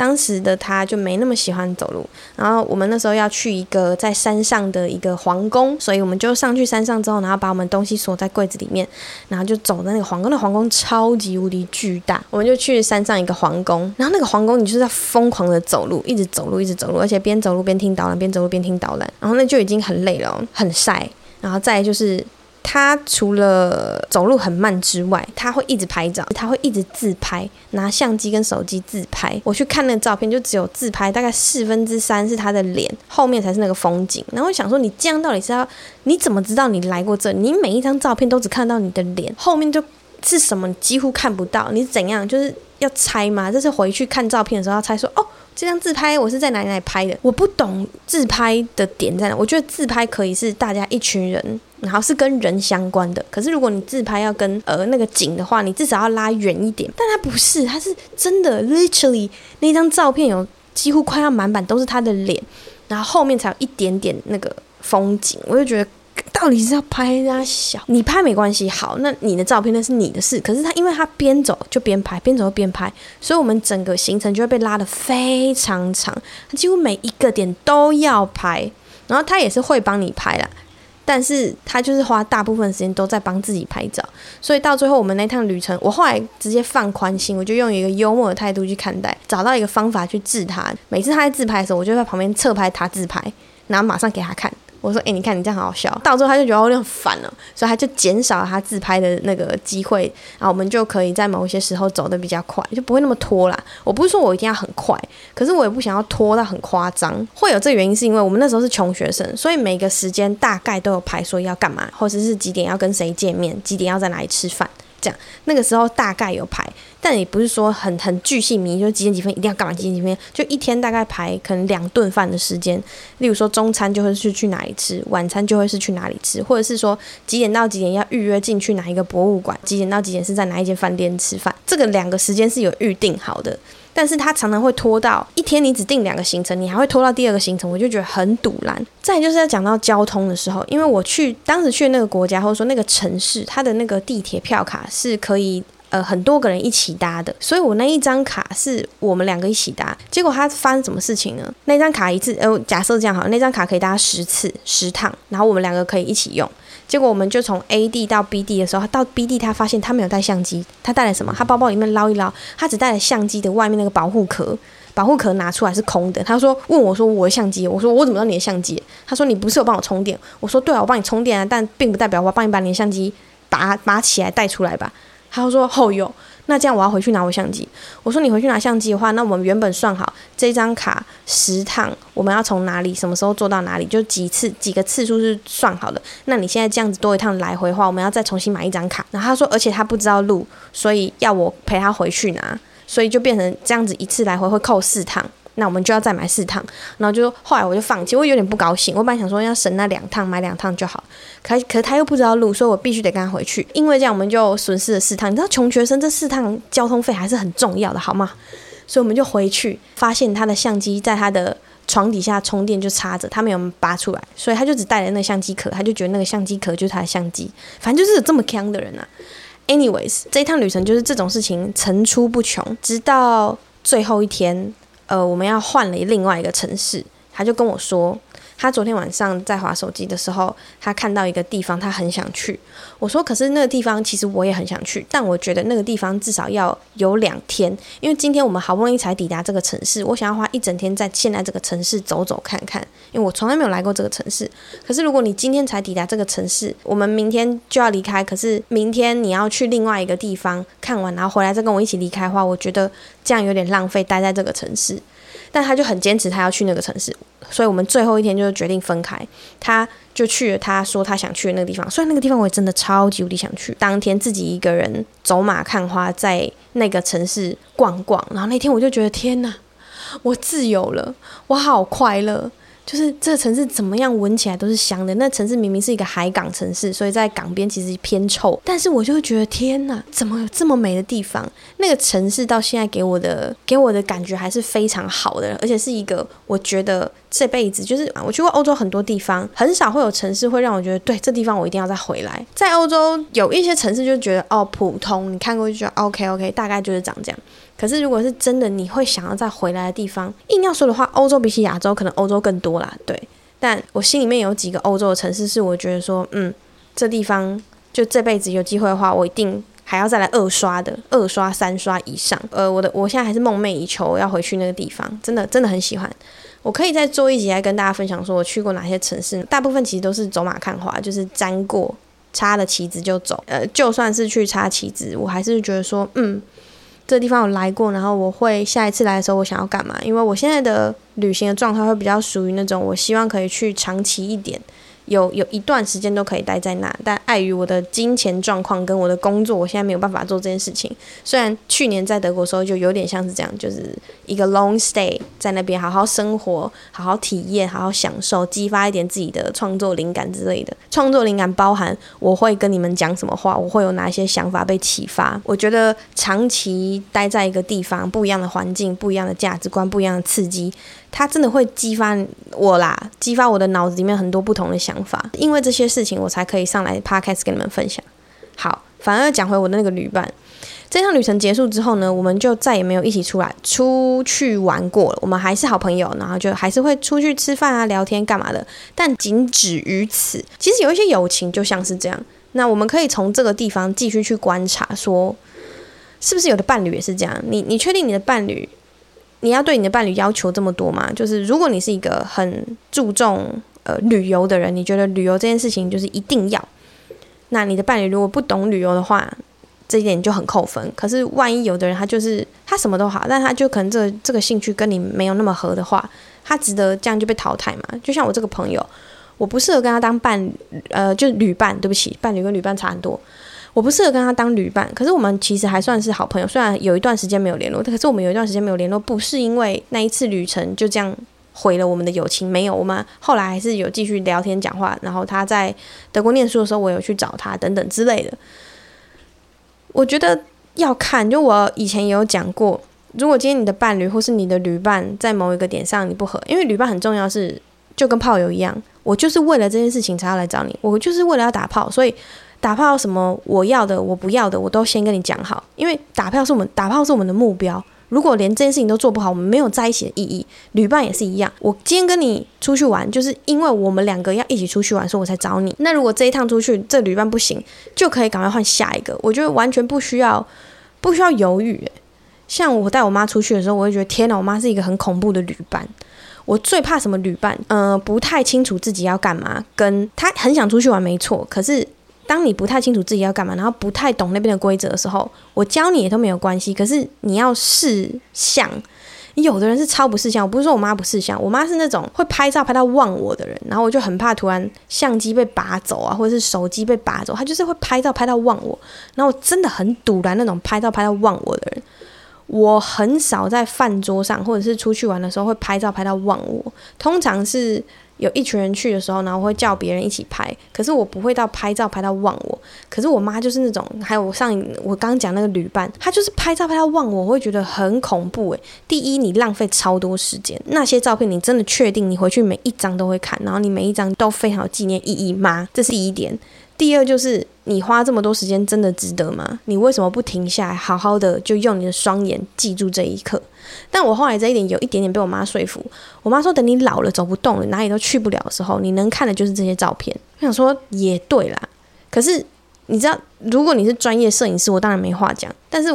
当时的他就没那么喜欢走路。然后我们那时候要去一个在山上的一个皇宫，所以我们就上去山上之后，然后把我们东西锁在柜子里面，然后就走在那个皇宫。那皇宫超级无敌巨大，我们就去山上一个皇宫。然后那个皇宫，你就是在疯狂的走路，一直走路，一直走路，而且边走路边听导览，边走路边听导览。然后那就已经很累了，很晒。然后再就是。他除了走路很慢之外，他会一直拍照，他会一直自拍，拿相机跟手机自拍。我去看那个照片，就只有自拍大概四分之三是他的脸，后面才是那个风景。然后我想说，你这样到底是要你怎么知道你来过这？你每一张照片都只看到你的脸，后面就是什么几乎看不到。你怎样就是要猜吗？这是回去看照片的时候要猜说哦。这张自拍我是在哪里来拍的？我不懂自拍的点在哪。我觉得自拍可以是大家一群人，然后是跟人相关的。可是如果你自拍要跟呃那个景的话，你至少要拉远一点。但它不是，它是真的，literally 那张照片有几乎快要满版都是他的脸，然后后面才有一点点那个风景。我就觉得。到底是要拍他小？你拍没关系，好，那你的照片那是你的事。可是他，因为他边走就边拍，边走就边拍，所以我们整个行程就会被拉得非常长。他几乎每一个点都要拍，然后他也是会帮你拍啦，但是他就是花大部分时间都在帮自己拍照。所以到最后，我们那趟旅程，我后来直接放宽心，我就用一个幽默的态度去看待，找到一个方法去治他。每次他在自拍的时候，我就在旁边侧拍他自拍，然后马上给他看。我说：“哎、你看你这样好好笑。”到最后他就觉得我有点烦了，所以他就减少了他自拍的那个机会，然后我们就可以在某一些时候走得比较快，就不会那么拖啦。我不是说我一定要很快，可是我也不想要拖到很夸张。会有这原因是因为我们那时候是穷学生，所以每个时间大概都有排说要干嘛，或者是几点要跟谁见面，几点要在哪里吃饭。这样，那个时候大概有排，但也不是说很很巨细靡，就几点几分一定要干嘛，几点几分，就一天大概排可能两顿饭的时间。例如说中餐就会是去哪里吃，晚餐就会是去哪里吃，或者是说几点到几点要预约进去哪一个博物馆，几点到几点是在哪一间饭店吃饭，这个两个时间是有预定好的。但是他常常会拖到一天，你只定两个行程，你还会拖到第二个行程，我就觉得很赌烂。再就是要讲到交通的时候，因为我去当时去那个国家或者说那个城市，它的那个地铁票卡是可以呃很多个人一起搭的，所以我那一张卡是我们两个一起搭。结果他发生什么事情呢？那张卡一次呃假设这样好，那张卡可以搭十次十趟，然后我们两个可以一起用。结果我们就从 A 地到 B 地的时候，到 B 地他发现他没有带相机，他带了什么？他包包里面捞一捞，他只带了相机的外面那个保护壳，保护壳拿出来是空的。他说问我说我的相机，我说我怎么知道你的相机？他说你不是有帮我充电？我说对啊，我帮你充电啊，但并不代表我帮你把你的相机拔拔起来带出来吧。他说后有。那这样我要回去拿我相机。我说你回去拿相机的话，那我们原本算好这张卡十趟，我们要从哪里什么时候做到哪里，就几次几个次数是算好的。那你现在这样子多一趟来回的话，我们要再重新买一张卡。然后他说，而且他不知道路，所以要我陪他回去拿，所以就变成这样子一次来回会扣四趟。那我们就要再买四趟，然后就后来我就放弃，我有点不高兴。我本来想说要省那两趟，买两趟就好。可可是他又不知道路，所以我必须得跟他回去。因为这样我们就损失了四趟。你知道穷学生这四趟交通费还是很重要的，好吗？所以我们就回去，发现他的相机在他的床底下充电就插着，他没有拔出来，所以他就只带了那个相机壳，他就觉得那个相机壳就是他的相机。反正就是这么坑的人啊。Anyways，这一趟旅程就是这种事情层出不穷，直到最后一天。呃，我们要换了另外一个城市，他就跟我说，他昨天晚上在划手机的时候，他看到一个地方，他很想去。我说，可是那个地方其实我也很想去，但我觉得那个地方至少要有两天，因为今天我们好不容易才抵达这个城市，我想要花一整天在现在这个城市走走看看，因为我从来没有来过这个城市。可是如果你今天才抵达这个城市，我们明天就要离开，可是明天你要去另外一个地方看完，然后回来再跟我一起离开的话，我觉得这样有点浪费待在这个城市。但他就很坚持，他要去那个城市，所以我们最后一天就决定分开。他就去了，他说他想去的那个地方，所以那个地方我也真的超级无敌想去。当天自己一个人走马看花，在那个城市逛逛，然后那天我就觉得天哪，我自由了，我好快乐。就是这个城市怎么样闻起来都是香的。那城市明明是一个海港城市，所以在港边其实偏臭，但是我就会觉得天哪，怎么有这么美的地方？那个城市到现在给我的给我的感觉还是非常好的，而且是一个我觉得这辈子就是我去过欧洲很多地方，很少会有城市会让我觉得对这地方我一定要再回来。在欧洲有一些城市就觉得哦普通，你看过就觉得 OK OK，大概就是长这样。可是如果是真的你会想要再回来的地方，硬要说的话，欧洲比起亚洲，可能欧洲更多啦。对，但我心里面有几个欧洲的城市，是我觉得说，嗯，这地方就这辈子有机会的话，我一定还要再来二刷的，二刷三刷以上。呃，我的我现在还是梦寐以求要回去那个地方，真的真的很喜欢。我可以再做一集来跟大家分享，说我去过哪些城市。大部分其实都是走马看花，就是沾过插了旗子就走。呃，就算是去插旗子，我还是觉得说，嗯，这地方有来过，然后我会下一次来的时候，我想要干嘛？因为我现在的旅行的状态会比较属于那种，我希望可以去长期一点。有有一段时间都可以待在那，但碍于我的金钱状况跟我的工作，我现在没有办法做这件事情。虽然去年在德国的时候就有点像是这样，就是一个 long stay 在那边好好生活、好好体验、好好享受，激发一点自己的创作灵感之类的。创作灵感包含我会跟你们讲什么话，我会有哪些想法被启发。我觉得长期待在一个地方，不一样的环境、不一样的价值观、不一样的刺激。它真的会激发我啦，激发我的脑子里面很多不同的想法，因为这些事情我才可以上来 podcast 跟你们分享。好，反而讲回我的那个旅伴，这趟旅程结束之后呢，我们就再也没有一起出来出去玩过了。我们还是好朋友，然后就还是会出去吃饭啊、聊天干嘛的，但仅止于此。其实有一些友情就像是这样，那我们可以从这个地方继续去观察，说是不是有的伴侣也是这样？你你确定你的伴侣？你要对你的伴侣要求这么多吗？就是如果你是一个很注重呃旅游的人，你觉得旅游这件事情就是一定要，那你的伴侣如果不懂旅游的话，这一点就很扣分。可是万一有的人他就是他什么都好，但他就可能这、这个兴趣跟你没有那么合的话，他值得这样就被淘汰嘛？就像我这个朋友，我不适合跟他当伴，呃，就是旅伴。对不起，伴侣跟旅伴差很多。我不适合跟他当旅伴，可是我们其实还算是好朋友。虽然有一段时间没有联络，可是我们有一段时间没有联络，不是因为那一次旅程就这样毁了我们的友情，没有，我们后来还是有继续聊天讲话。然后他在德国念书的时候，我有去找他等等之类的。我觉得要看，就我以前也有讲过，如果今天你的伴侣或是你的旅伴在某一个点上你不合，因为旅伴很重要是，是就跟炮友一样，我就是为了这件事情才要来找你，我就是为了要打炮，所以。打炮什么？我要的，我不要的，我都先跟你讲好。因为打炮是我们打炮是我们的目标。如果连这件事情都做不好，我们没有在一起的意义。旅伴也是一样。我今天跟你出去玩，就是因为我们两个要一起出去玩，所以我才找你。那如果这一趟出去这旅伴不行，就可以赶快换下一个。我觉得完全不需要不需要犹豫。像我带我妈出去的时候，我会觉得天哪，我妈是一个很恐怖的旅伴。我最怕什么旅伴？嗯、不太清楚自己要干嘛，跟他很想出去玩，没错，可是。当你不太清楚自己要干嘛，然后不太懂那边的规则的时候，我教你也都没有关系。可是你要试相，有的人是超不识相。我不是说我妈不识相，我妈是那种会拍照拍到忘我的人。然后我就很怕突然相机被拔走啊，或者是手机被拔走，她就是会拍照拍到忘我。然后我真的很赌烂那种拍照拍到忘我的人。我很少在饭桌上或者是出去玩的时候会拍照拍到忘我，通常是。有一群人去的时候，然后会叫别人一起拍，可是我不会到拍照拍到忘我。可是我妈就是那种，还有我上我刚刚讲那个旅伴，她就是拍照拍到忘我，我会觉得很恐怖诶。第一，你浪费超多时间，那些照片你真的确定你回去每一张都会看，然后你每一张都非常有纪念意义吗？这是第一点。第二就是你花这么多时间真的值得吗？你为什么不停下来，好好的就用你的双眼记住这一刻？但我后来这一点有一点点被我妈说服。我妈说，等你老了走不动了，哪里都去不了的时候，你能看的就是这些照片。我想说也对啦，可是你知道，如果你是专业摄影师，我当然没话讲。但是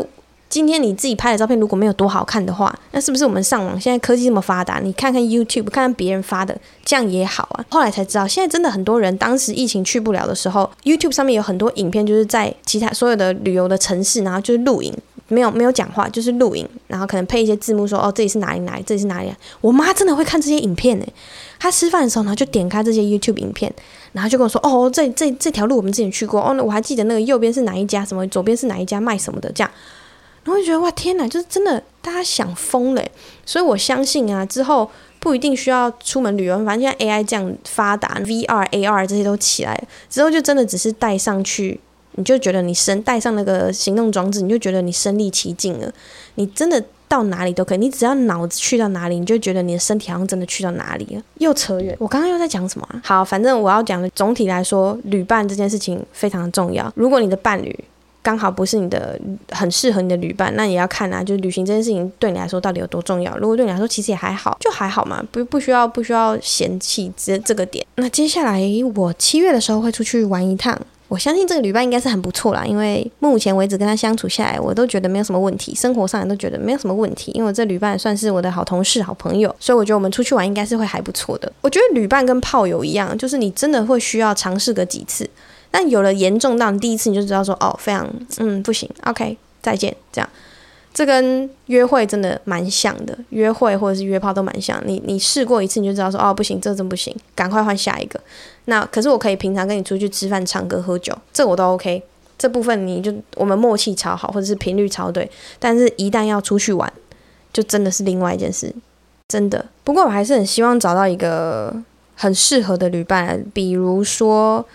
今天你自己拍的照片如果没有多好看的话，那是不是我们上网现在科技这么发达，你看看 YouTube，看看别人发的，这样也好啊？后来才知道，现在真的很多人，当时疫情去不了的时候，YouTube 上面有很多影片，就是在其他所有的旅游的城市，然后就是录影。没有没有讲话，就是录影，然后可能配一些字幕说，哦，这里是哪里哪里，这里是哪里啊。我妈真的会看这些影片呢。她吃饭的时候呢，就点开这些 YouTube 影片，然后就跟我说哦，这这这条路我们之前去过哦，我还记得那个右边是哪一家，什么左边是哪一家卖什么的这样。然后就觉得哇天哪，就是真的大家想疯了。所以我相信啊，之后不一定需要出门旅游，反正现在 AI 这样发达，VR、AR 这些都起来了，之后就真的只是带上去。你就觉得你身带上那个行动装置，你就觉得你身临其境了。你真的到哪里都可以，你只要脑子去到哪里，你就觉得你的身体好像真的去到哪里了。又扯远，我刚刚又在讲什么啊？好，反正我要讲的总体来说，旅伴这件事情非常重要。如果你的伴侣刚好不是你的很适合你的旅伴，那也要看啊，就是旅行这件事情对你来说到底有多重要。如果对你来说其实也还好，就还好嘛，不不需要不需要嫌弃这这个点。那接下来我七月的时候会出去玩一趟。我相信这个旅伴应该是很不错啦，因为目前为止跟他相处下来，我都觉得没有什么问题，生活上也都觉得没有什么问题。因为这旅伴算是我的好同事、好朋友，所以我觉得我们出去玩应该是会还不错的。我觉得旅伴跟炮友一样，就是你真的会需要尝试个几次，但有了严重到你第一次你就知道说哦，非常嗯不行，OK 再见这样。这跟约会真的蛮像的，约会或者是约炮都蛮像。你你试过一次，你就知道说哦，不行，这真不行，赶快换下一个。那可是我可以平常跟你出去吃饭、唱歌、喝酒，这我都 OK。这部分你就我们默契超好，或者是频率超对。但是，一旦要出去玩，就真的是另外一件事，真的。不过我还是很希望找到一个很适合的旅伴，比如说。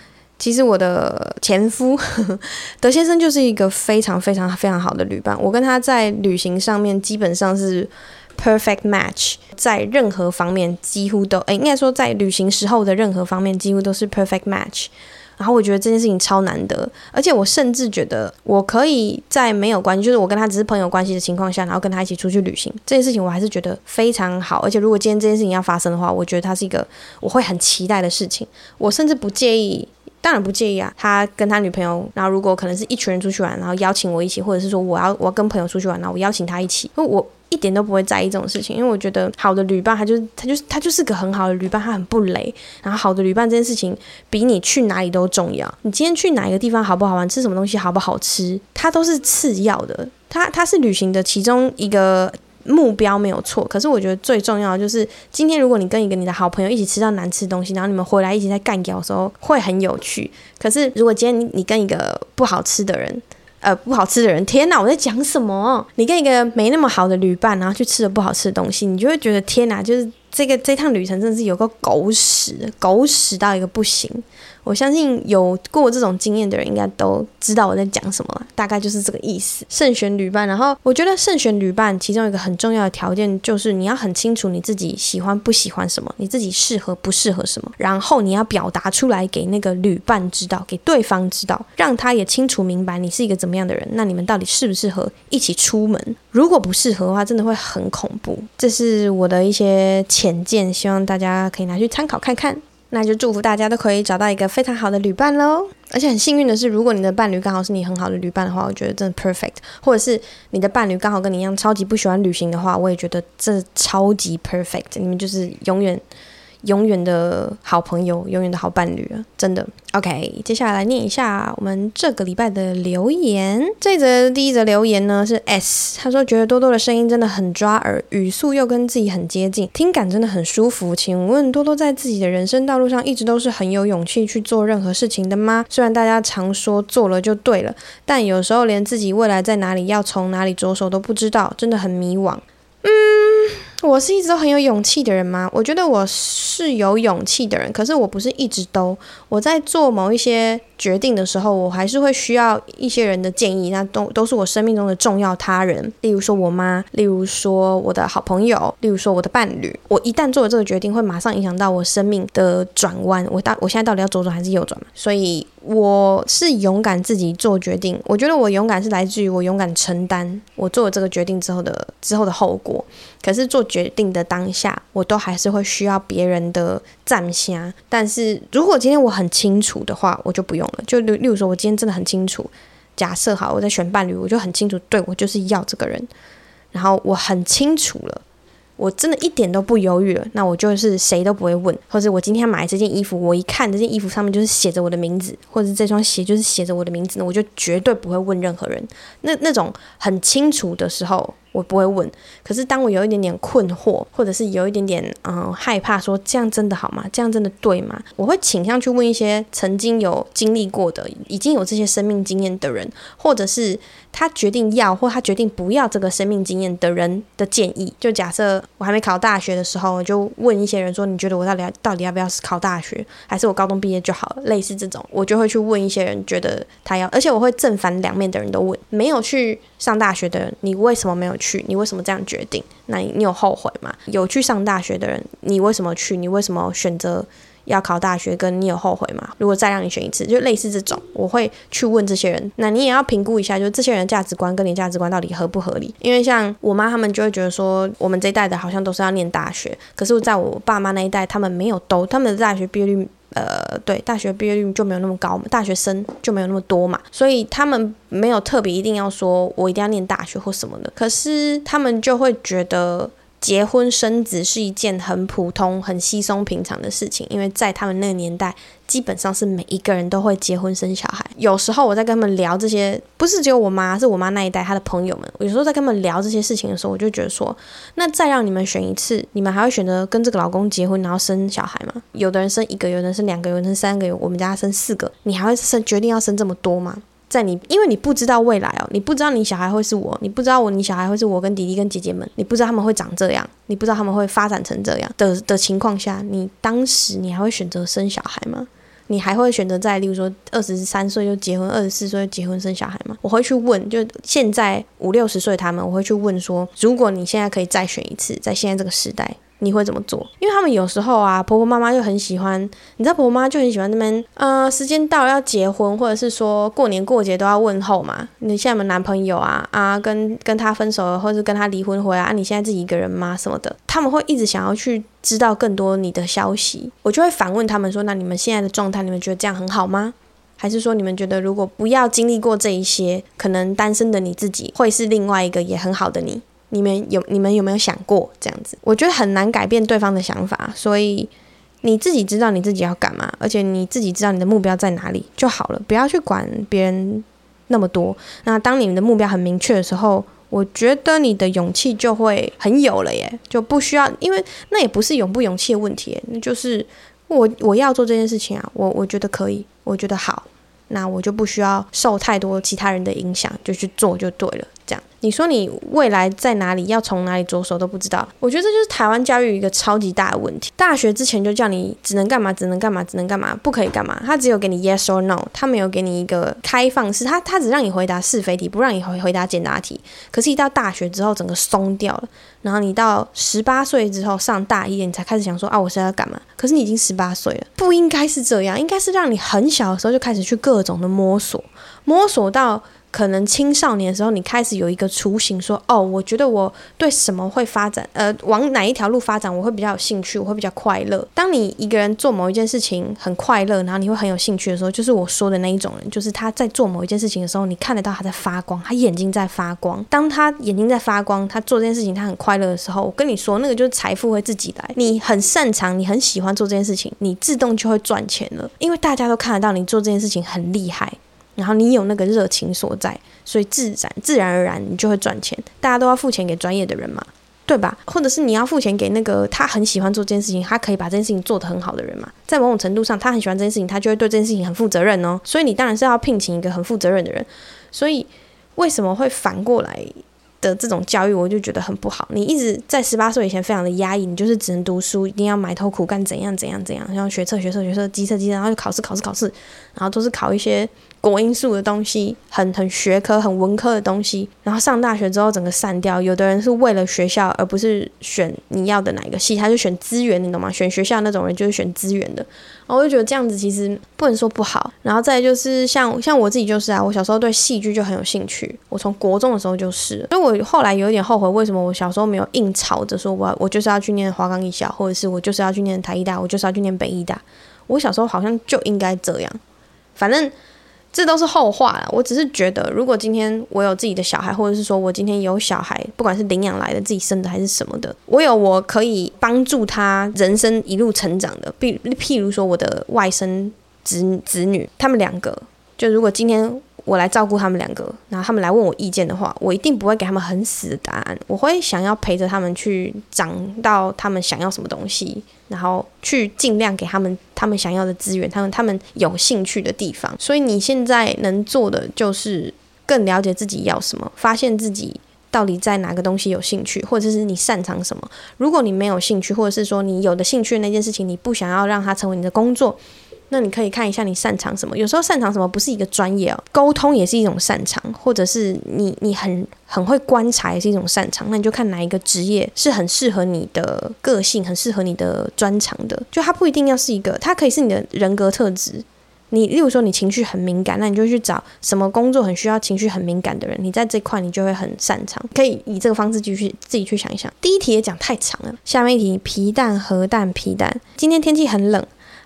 其实我的前夫 德先生就是一个非常非常非常好的旅伴，我跟他在旅行上面基本上是 perfect match，在任何方面几乎都，诶，应该说在旅行时候的任何方面几乎都是 perfect match。然后我觉得这件事情超难得，而且我甚至觉得我可以在没有关系，就是我跟他只是朋友关系的情况下，然后跟他一起出去旅行，这件事情我还是觉得非常好。而且如果今天这件事情要发生的话，我觉得它是一个我会很期待的事情，我甚至不介意。当然不介意啊，他跟他女朋友，然后如果可能是一群人出去玩，然后邀请我一起，或者是说我要我要跟朋友出去玩，然后我邀请他一起，我一点都不会在意这种事情，因为我觉得好的旅伴，他就是他就是他就是个很好的旅伴，他很不累。然后好的旅伴这件事情比你去哪里都重要，你今天去哪一个地方好不好玩，吃什么东西好不好吃，它都是次要的，它它是旅行的其中一个。目标没有错，可是我觉得最重要的就是今天，如果你跟一个你的好朋友一起吃到难吃的东西，然后你们回来一起在干掉的时候，会很有趣。可是如果今天你跟一个不好吃的人，呃，不好吃的人，天哪，我在讲什么？你跟一个没那么好的旅伴，然后去吃了不好吃的东西，你就会觉得天哪，就是这个这趟旅程真的是有个狗屎，狗屎到一个不行。我相信有过这种经验的人，应该都知道我在讲什么了，大概就是这个意思。慎选旅伴，然后我觉得慎选旅伴，其中一个很重要的条件就是你要很清楚你自己喜欢不喜欢什么，你自己适合不适合什么，然后你要表达出来给那个旅伴知道，给对方知道，让他也清楚明白你是一个怎么样的人。那你们到底适不适合一起出门？如果不适合的话，真的会很恐怖。这是我的一些浅见，希望大家可以拿去参考看看。那就祝福大家都可以找到一个非常好的旅伴喽！而且很幸运的是，如果你的伴侣刚好是你很好的旅伴的话，我觉得真的 perfect。或者是你的伴侣刚好跟你一样超级不喜欢旅行的话，我也觉得这超级 perfect。你们就是永远。永远的好朋友，永远的好伴侣啊！真的。OK，接下来念一下我们这个礼拜的留言。这则第一则留言呢是 S，他说觉得多多的声音真的很抓耳，语速又跟自己很接近，听感真的很舒服。请问多多在自己的人生道路上一直都是很有勇气去做任何事情的吗？虽然大家常说做了就对了，但有时候连自己未来在哪里，要从哪里着手都不知道，真的很迷惘。嗯。我是一直都很有勇气的人吗？我觉得我是有勇气的人，可是我不是一直都。我在做某一些决定的时候，我还是会需要一些人的建议，那都都是我生命中的重要他人，例如说我妈，例如说我的好朋友，例如说我的伴侣。我一旦做了这个决定，会马上影响到我生命的转弯。我到我现在到底要左转还是右转？所以我是勇敢自己做决定。我觉得我勇敢是来自于我勇敢承担我做了这个决定之后的之后的后果。可是做决定的当下，我都还是会需要别人的赞声。但是如果今天我很清楚的话，我就不用了。就例例如说，我今天真的很清楚，假设好我在选伴侣，我就很清楚，对，我就是要这个人。然后我很清楚了，我真的一点都不犹豫了，那我就是谁都不会问。或者我今天买这件衣服，我一看这件衣服上面就是写着我的名字，或者这双鞋就是写着我的名字，那我就绝对不会问任何人。那那种很清楚的时候。我不会问，可是当我有一点点困惑，或者是有一点点嗯害怕，说这样真的好吗？这样真的对吗？我会倾向去问一些曾经有经历过的、已经有这些生命经验的人，或者是他决定要或他决定不要这个生命经验的人的建议。就假设我还没考大学的时候，我就问一些人说：“你觉得我到底要到底要不要考大学？还是我高中毕业就好了？”类似这种，我就会去问一些人，觉得他要，而且我会正反两面的人都问。没有去上大学的人，你为什么没有？去，你为什么这样决定？那你，你有后悔吗？有去上大学的人，你为什么去？你为什么选择要考大学，跟你有后悔吗？如果再让你选一次，就类似这种，我会去问这些人。那你也要评估一下，就是这些人的价值观跟你价值观到底合不合理？因为像我妈他们就会觉得说，我们这一代的好像都是要念大学，可是在我爸妈那一代，他们没有都，他们的大学毕业率，呃，对，大学毕业率就没有那么高嘛，大学生就没有那么多嘛，所以他们没有特别一定要说我一定要念大学或什么的，可是他们就会觉得。结婚生子是一件很普通、很稀松平常的事情，因为在他们那个年代，基本上是每一个人都会结婚生小孩。有时候我在跟他们聊这些，不是只有我妈，是我妈那一代她的朋友们。有时候在跟他们聊这些事情的时候，我就觉得说，那再让你们选一次，你们还会选择跟这个老公结婚，然后生小孩吗？有的人生一个，有的人生两个，有的人生三个，我们家生四个，你还会生决定要生这么多吗？在你，因为你不知道未来哦，你不知道你小孩会是我，你不知道我，你小孩会是我跟弟弟跟姐姐们，你不知道他们会长这样，你不知道他们会发展成这样的的情况下，你当时你还会选择生小孩吗？你还会选择在，例如说二十三岁就结婚，二十四岁就结婚生小孩吗？我会去问，就现在五六十岁他们，我会去问说，如果你现在可以再选一次，在现在这个时代。你会怎么做？因为他们有时候啊，婆婆妈妈就很喜欢，你知道婆婆妈就很喜欢那边，呃，时间到了要结婚，或者是说过年过节都要问候嘛。你现在有没有男朋友啊？啊，跟跟他分手了，或者是跟他离婚回来啊？你现在自己一个人吗？什么的？他们会一直想要去知道更多你的消息。我就会反问他们说：那你们现在的状态，你们觉得这样很好吗？还是说你们觉得如果不要经历过这一些，可能单身的你自己会是另外一个也很好的你？你们有你们有没有想过这样子？我觉得很难改变对方的想法，所以你自己知道你自己要干嘛，而且你自己知道你的目标在哪里就好了，不要去管别人那么多。那当你们的目标很明确的时候，我觉得你的勇气就会很有了耶，就不需要，因为那也不是勇不勇气的问题，那就是我我要做这件事情啊，我我觉得可以，我觉得好，那我就不需要受太多其他人的影响，就去做就对了，你说你未来在哪里，要从哪里着手都不知道。我觉得这就是台湾教育一个超级大的问题。大学之前就叫你只能干嘛，只能干嘛，只能干嘛，不可以干嘛。他只有给你 yes or no，他没有给你一个开放式，他他只让你回答是非题，不让你回回答简答题。可是，一到大学之后，整个松掉了。然后你到十八岁之后上大一，你才开始想说啊，我是要干嘛？可是你已经十八岁了，不应该是这样，应该是让你很小的时候就开始去各种的摸索，摸索到。可能青少年的时候，你开始有一个雏形，说：“哦，我觉得我对什么会发展，呃，往哪一条路发展，我会比较有兴趣，我会比较快乐。”当你一个人做某一件事情很快乐，然后你会很有兴趣的时候，就是我说的那一种人，就是他在做某一件事情的时候，你看得到他在发光，他眼睛在发光。当他眼睛在发光，他做这件事情他很快乐的时候，我跟你说，那个就是财富会自己来。你很擅长，你很喜欢做这件事情，你自动就会赚钱了，因为大家都看得到你做这件事情很厉害。然后你有那个热情所在，所以自然自然而然你就会赚钱。大家都要付钱给专业的人嘛，对吧？或者是你要付钱给那个他很喜欢做这件事情，他可以把这件事情做得很好的人嘛。在某种程度上，他很喜欢这件事情，他就会对这件事情很负责任哦。所以你当然是要聘请一个很负责任的人。所以为什么会反过来的这种教育，我就觉得很不好。你一直在十八岁以前非常的压抑，你就是只能读书，一定要埋头苦干，怎样怎样怎样，然后学测学测学测，机测机测，然后就考试考试考试，然后都是考一些。国英数的东西很很学科很文科的东西，然后上大学之后整个散掉。有的人是为了学校，而不是选你要的哪一个系，他就选资源，你懂吗？选学校那种人就是选资源的。我就觉得这样子其实不能说不好。然后再就是像像我自己就是啊，我小时候对戏剧就很有兴趣，我从国中的时候就是。所以我后来有一点后悔，为什么我小时候没有硬吵着说我我就是要去念华冈艺校，或者是我就是要去念台艺大，我就是要去念北艺大。我小时候好像就应该这样，反正。这都是后话了。我只是觉得，如果今天我有自己的小孩，或者是说我今天有小孩，不管是领养来的、自己生的还是什么的，我有我可以帮助他人生一路成长的。譬譬如说，我的外甥子子女，他们两个，就如果今天。我来照顾他们两个，然后他们来问我意见的话，我一定不会给他们很死的答案。我会想要陪着他们去长到他们想要什么东西，然后去尽量给他们他们想要的资源，他们他们有兴趣的地方。所以你现在能做的就是更了解自己要什么，发现自己到底在哪个东西有兴趣，或者是你擅长什么。如果你没有兴趣，或者是说你有的兴趣那件事情，你不想要让它成为你的工作。那你可以看一下你擅长什么。有时候擅长什么不是一个专业哦，沟通也是一种擅长，或者是你你很很会观察也是一种擅长。那你就看哪一个职业是很适合你的个性，很适合你的专长的。就它不一定要是一个，它可以是你的人格特质。你例如说你情绪很敏感，那你就去找什么工作很需要情绪很敏感的人，你在这块你就会很擅长。可以以这个方式继续自己去想一想。第一题也讲太长了，下面一题皮蛋核弹皮蛋。今天天气很冷。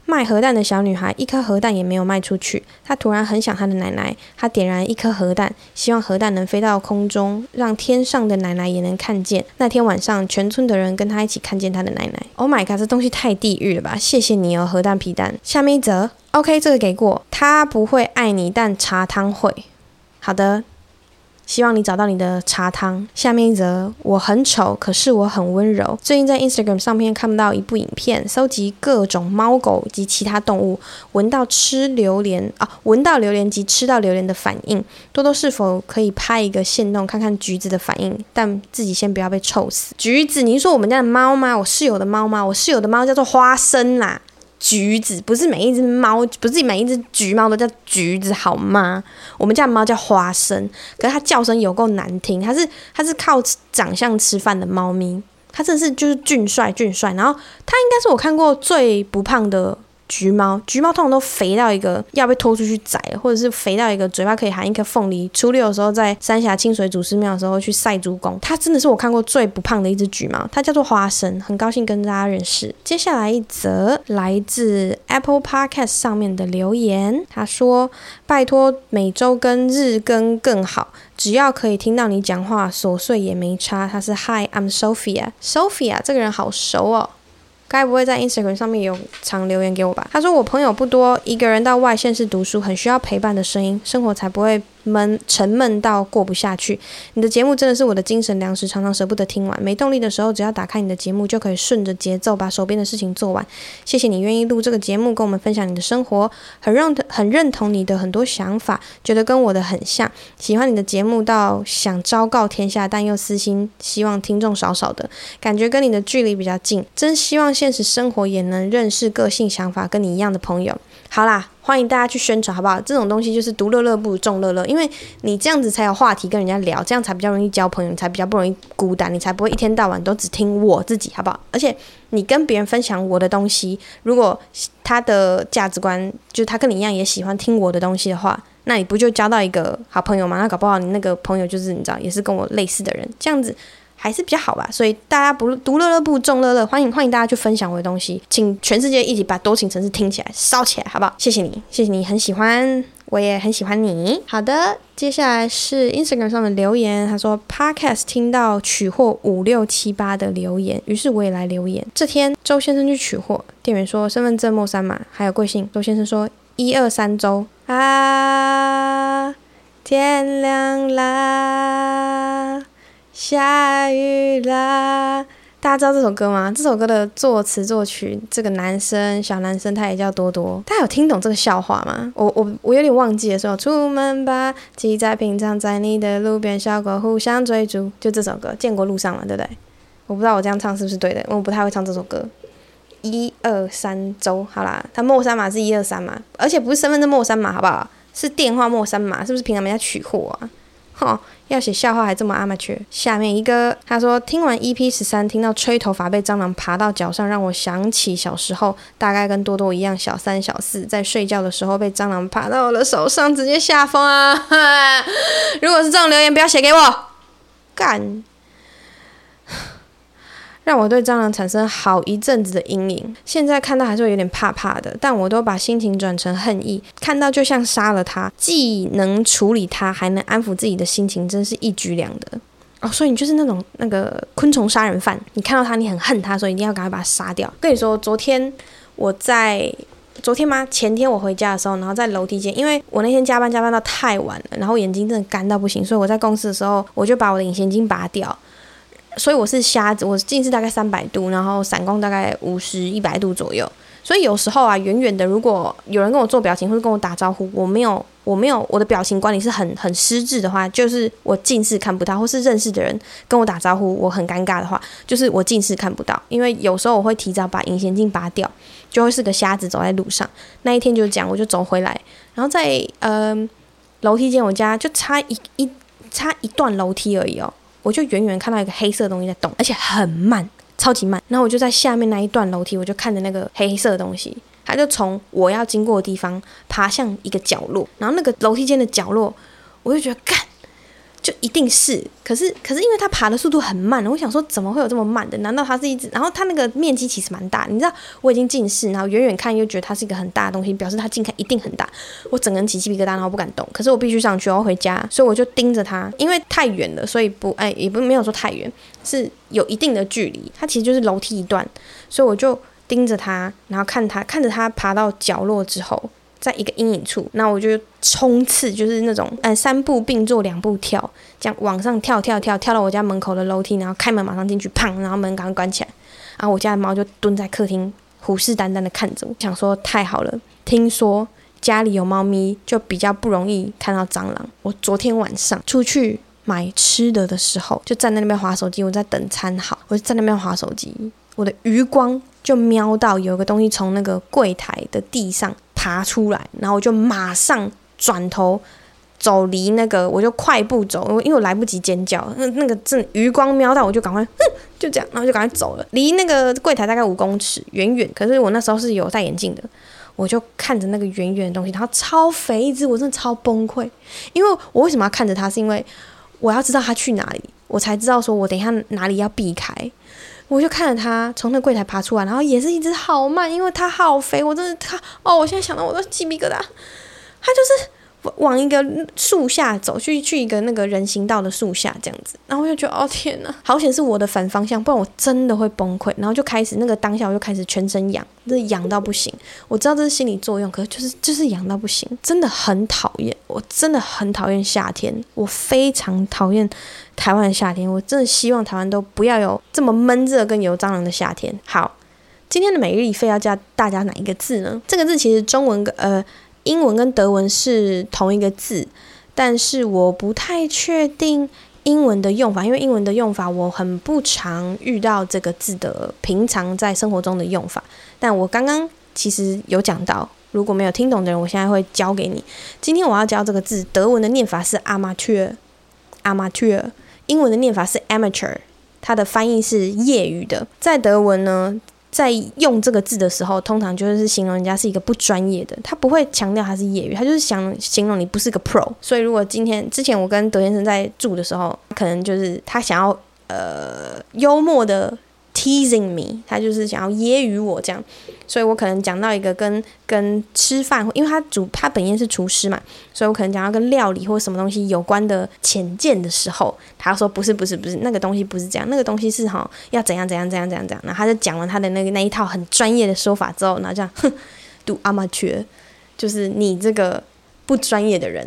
卖核弹的小女孩一颗核弹也没有卖出去，她突然很想她的奶奶，她点燃一颗核弹，希望核弹能飞到空中，让天上的奶奶也能看见。那天晚上，全村的人跟她一起看见她的奶奶。Oh my god，这东西太地狱了吧！谢谢你哦，核弹皮蛋。下面一则，OK，这个给过。他不会爱你，但茶汤会。好的。希望你找到你的茶汤。下面一则，我很丑，可是我很温柔。最近在 Instagram 上面看不到一部影片，搜集各种猫狗及其他动物闻到吃榴莲啊，闻到榴莲及吃到榴莲的反应。多多是否可以拍一个限动，看看橘子的反应？但自己先不要被臭死。橘子，你是说我们家的猫吗？我室友的猫吗？我室友的猫叫做花生啦。橘子不是每一只猫，不是每一只橘猫都叫橘子好吗？我们家的猫叫花生，可是它叫声有够难听。它是它是靠长相吃饭的猫咪，它真的是就是俊帅俊帅，然后它应该是我看过最不胖的。橘猫，橘猫通常都肥到一个要被拖出去宰，或者是肥到一个嘴巴可以含一颗凤梨。初六的时候在三峡清水祖师庙的时候去赛猪公，它真的是我看过最不胖的一只橘猫，它叫做花生，很高兴跟大家认识。接下来一则来自 Apple Podcast 上面的留言，他说：“拜托每周更日更更好，只要可以听到你讲话，琐碎也没差。”他是 Hi，I'm Sophia，Sophia 这个人好熟哦。该不会在 Instagram 上面有常留言给我吧？他说我朋友不多，一个人到外县市读书，很需要陪伴的声音，生活才不会。闷沉闷到过不下去，你的节目真的是我的精神粮食，常常舍不得听完。没动力的时候，只要打开你的节目，就可以顺着节奏把手边的事情做完。谢谢你愿意录这个节目，跟我们分享你的生活，很认同很认同你的很多想法，觉得跟我的很像。喜欢你的节目到想昭告天下，但又私心希望听众少少的感觉，跟你的距离比较近。真希望现实生活也能认识个性想法跟你一样的朋友。好啦。欢迎大家去宣传，好不好？这种东西就是独乐乐不如众乐乐，因为你这样子才有话题跟人家聊，这样才比较容易交朋友，你才比较不容易孤单，你才不会一天到晚都只听我自己，好不好？而且你跟别人分享我的东西，如果他的价值观就是他跟你一样也喜欢听我的东西的话，那你不就交到一个好朋友吗？那搞不好你那个朋友就是你知道，也是跟我类似的人，这样子。还是比较好吧，所以大家不独乐乐不众乐乐，欢迎欢迎大家去分享我的东西，请全世界一起把多情城市听起来烧起来，好不好？谢谢你，谢谢你很喜欢，我也很喜欢你。好的，接下来是 Instagram 上的留言，他说 Podcast 听到取货五六七八的留言，于是我也来留言。这天周先生去取货，店员说身份证末三码，还有贵姓？周先生说一二三周啊，天亮啦。下雨啦！大家知道这首歌吗？这首歌的作词作曲，这个男生小男生他也叫多多。大家有听懂这个笑话吗？我我我有点忘记了。说出门吧，骑在平常在你的路边，小狗互相追逐。就这首歌，建国路上嘛，对不对？我不知道我这样唱是不是对的，因为我不太会唱这首歌。一二三周，好啦，他末三码是一二三嘛，而且不是身份证末三码，好不好？是电话末三码，是不是平常没在取货啊？哈。要写笑话还这么阿玛缺。下面一个，他说听完 EP 十三，听到吹头发被蟑螂爬到脚上，让我想起小时候，大概跟多多一样，小三小四，在睡觉的时候被蟑螂爬到我的手上，直接吓疯啊！如果是这种留言，不要写给我，干。让我对蟑螂产生好一阵子的阴影，现在看到还是会有点怕怕的，但我都把心情转成恨意，看到就像杀了它，既能处理它，还能安抚自己的心情，真是一举两得哦。所以你就是那种那个昆虫杀人犯，你看到它你很恨它，所以一定要赶快把它杀掉。跟你说，昨天我在昨天吗？前天我回家的时候，然后在楼梯间，因为我那天加班加班到太晚了，然后眼睛真的干到不行，所以我在公司的时候，我就把我的隐形镜拔掉。所以我是瞎子，我近视大概三百度，然后散光大概五十一百度左右。所以有时候啊，远远的如果有人跟我做表情或者跟我打招呼，我没有我没有我的表情管理是很很失智的话，就是我近视看不到，或是认识的人跟我打招呼我很尴尬的话，就是我近视看不到。因为有时候我会提早把隐形镜拔掉，就会是个瞎子走在路上。那一天就讲，我就走回来，然后在呃楼梯间，我家就差一一差一段楼梯而已哦，我就远远看到一个黑色东西在动，而且很慢。超级慢，然后我就在下面那一段楼梯，我就看着那个黑色的东西，它就从我要经过的地方爬向一个角落，然后那个楼梯间的角落，我就觉得干。就一定是，可是可是因为它爬的速度很慢，我想说怎么会有这么慢的？难道它是一只？然后它那个面积其实蛮大，你知道我已经近视，然后远远看又觉得它是一个很大的东西，表示它近看一定很大。我整个人起鸡皮疙瘩，然后不敢动。可是我必须上去，我要回家，所以我就盯着它，因为太远了，所以不哎也不没有说太远，是有一定的距离。它其实就是楼梯一段，所以我就盯着它，然后看它看着它爬到角落之后。在一个阴影处，那我就冲刺，就是那种，呃，三步并作两步跳，这样往上跳跳跳，跳到我家门口的楼梯，然后开门马上进去，砰，然后门刚关起来，然后我家的猫就蹲在客厅，虎视眈眈的看着我，想说太好了，听说家里有猫咪就比较不容易看到蟑螂。我昨天晚上出去买吃的的时候，就站在那边划手机，我在等餐好，我就在那边划手机，我的余光就瞄到有个东西从那个柜台的地上。爬出来，然后我就马上转头走离那个，我就快步走，因为我来不及尖叫，那那个正余光瞄到，我就赶快，哼，就这样，然后就赶快走了，离那个柜台大概五公尺，远远。可是我那时候是有戴眼镜的，我就看着那个远远的东西，然后超肥一只，我真的超崩溃。因为我为什么要看着它？是因为我要知道它去哪里，我才知道说我等一下哪里要避开。我就看着他从那柜台爬出来，然后也是一只好慢，因为它好肥，我真的它哦，我现在想到我都鸡皮疙瘩。它就是往一个树下走去，去一个那个人行道的树下这样子，然后我就觉得哦天呐，好险是我的反方向，不然我真的会崩溃。然后就开始那个当下我就开始全身痒，真的痒到不行。我知道这是心理作用，可是就是就是痒到不行，真的很讨厌，我真的很讨厌夏天，我非常讨厌。台湾的夏天，我真的希望台湾都不要有这么闷热跟有蟑螂的夏天。好，今天的每日一废要教大家哪一个字呢？这个字其实中文呃英文跟德文是同一个字，但是我不太确定英文的用法，因为英文的用法我很不常遇到这个字的平常在生活中的用法。但我刚刚其实有讲到，如果没有听懂的人，我现在会教给你。今天我要教这个字，德文的念法是 Amateur，Amateur。英文的念法是 amateur，它的翻译是业余的。在德文呢，在用这个字的时候，通常就是形容人家是一个不专业的，他不会强调他是业余，他就是想形容你不是个 pro。所以，如果今天之前我跟德先生在住的时候，可能就是他想要呃幽默的。Teasing me，他就是想要揶揄我这样，所以我可能讲到一个跟跟吃饭，因为他主他本业是厨师嘛，所以我可能讲到跟料理或什么东西有关的浅见的时候，他说不是不是不是那个东西不是这样，那个东西是哈要怎样怎样怎样怎样怎样，然后他就讲完他的那个那一套很专业的说法之后，然后这样哼，do Amateur，就是你这个不专业的人。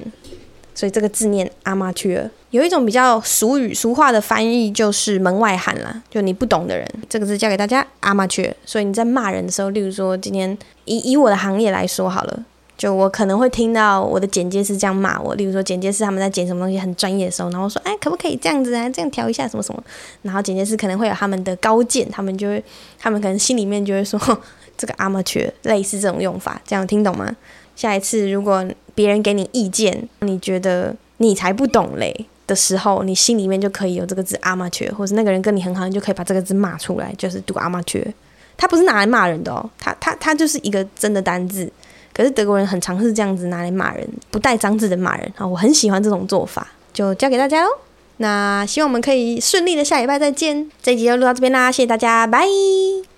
所以这个字念 amateur，有一种比较俗语俗话的翻译就是门外汉啦，就你不懂的人，这个字教给大家 amateur。所以你在骂人的时候，例如说今天以以我的行业来说好了，就我可能会听到我的剪接师这样骂我，例如说剪接师他们在剪什么东西很专业的时候，然后说哎可不可以这样子啊，这样调一下什么什么，然后剪接师可能会有他们的高见，他们就会他们可能心里面就会说这个 amateur 类似这种用法，这样听懂吗？下一次如果别人给你意见，你觉得你才不懂嘞的时候，你心里面就可以有这个字 amateur，或者那个人跟你很好，你就可以把这个字骂出来，就是读阿妈绝。他不是拿来骂人的哦，他他他就是一个真的单字。可是德国人很常是这样子拿来骂人，不带脏字的骂人啊，我很喜欢这种做法，就教给大家喽。那希望我们可以顺利的下礼拜再见。这一集就录到这边啦，谢谢大家，拜。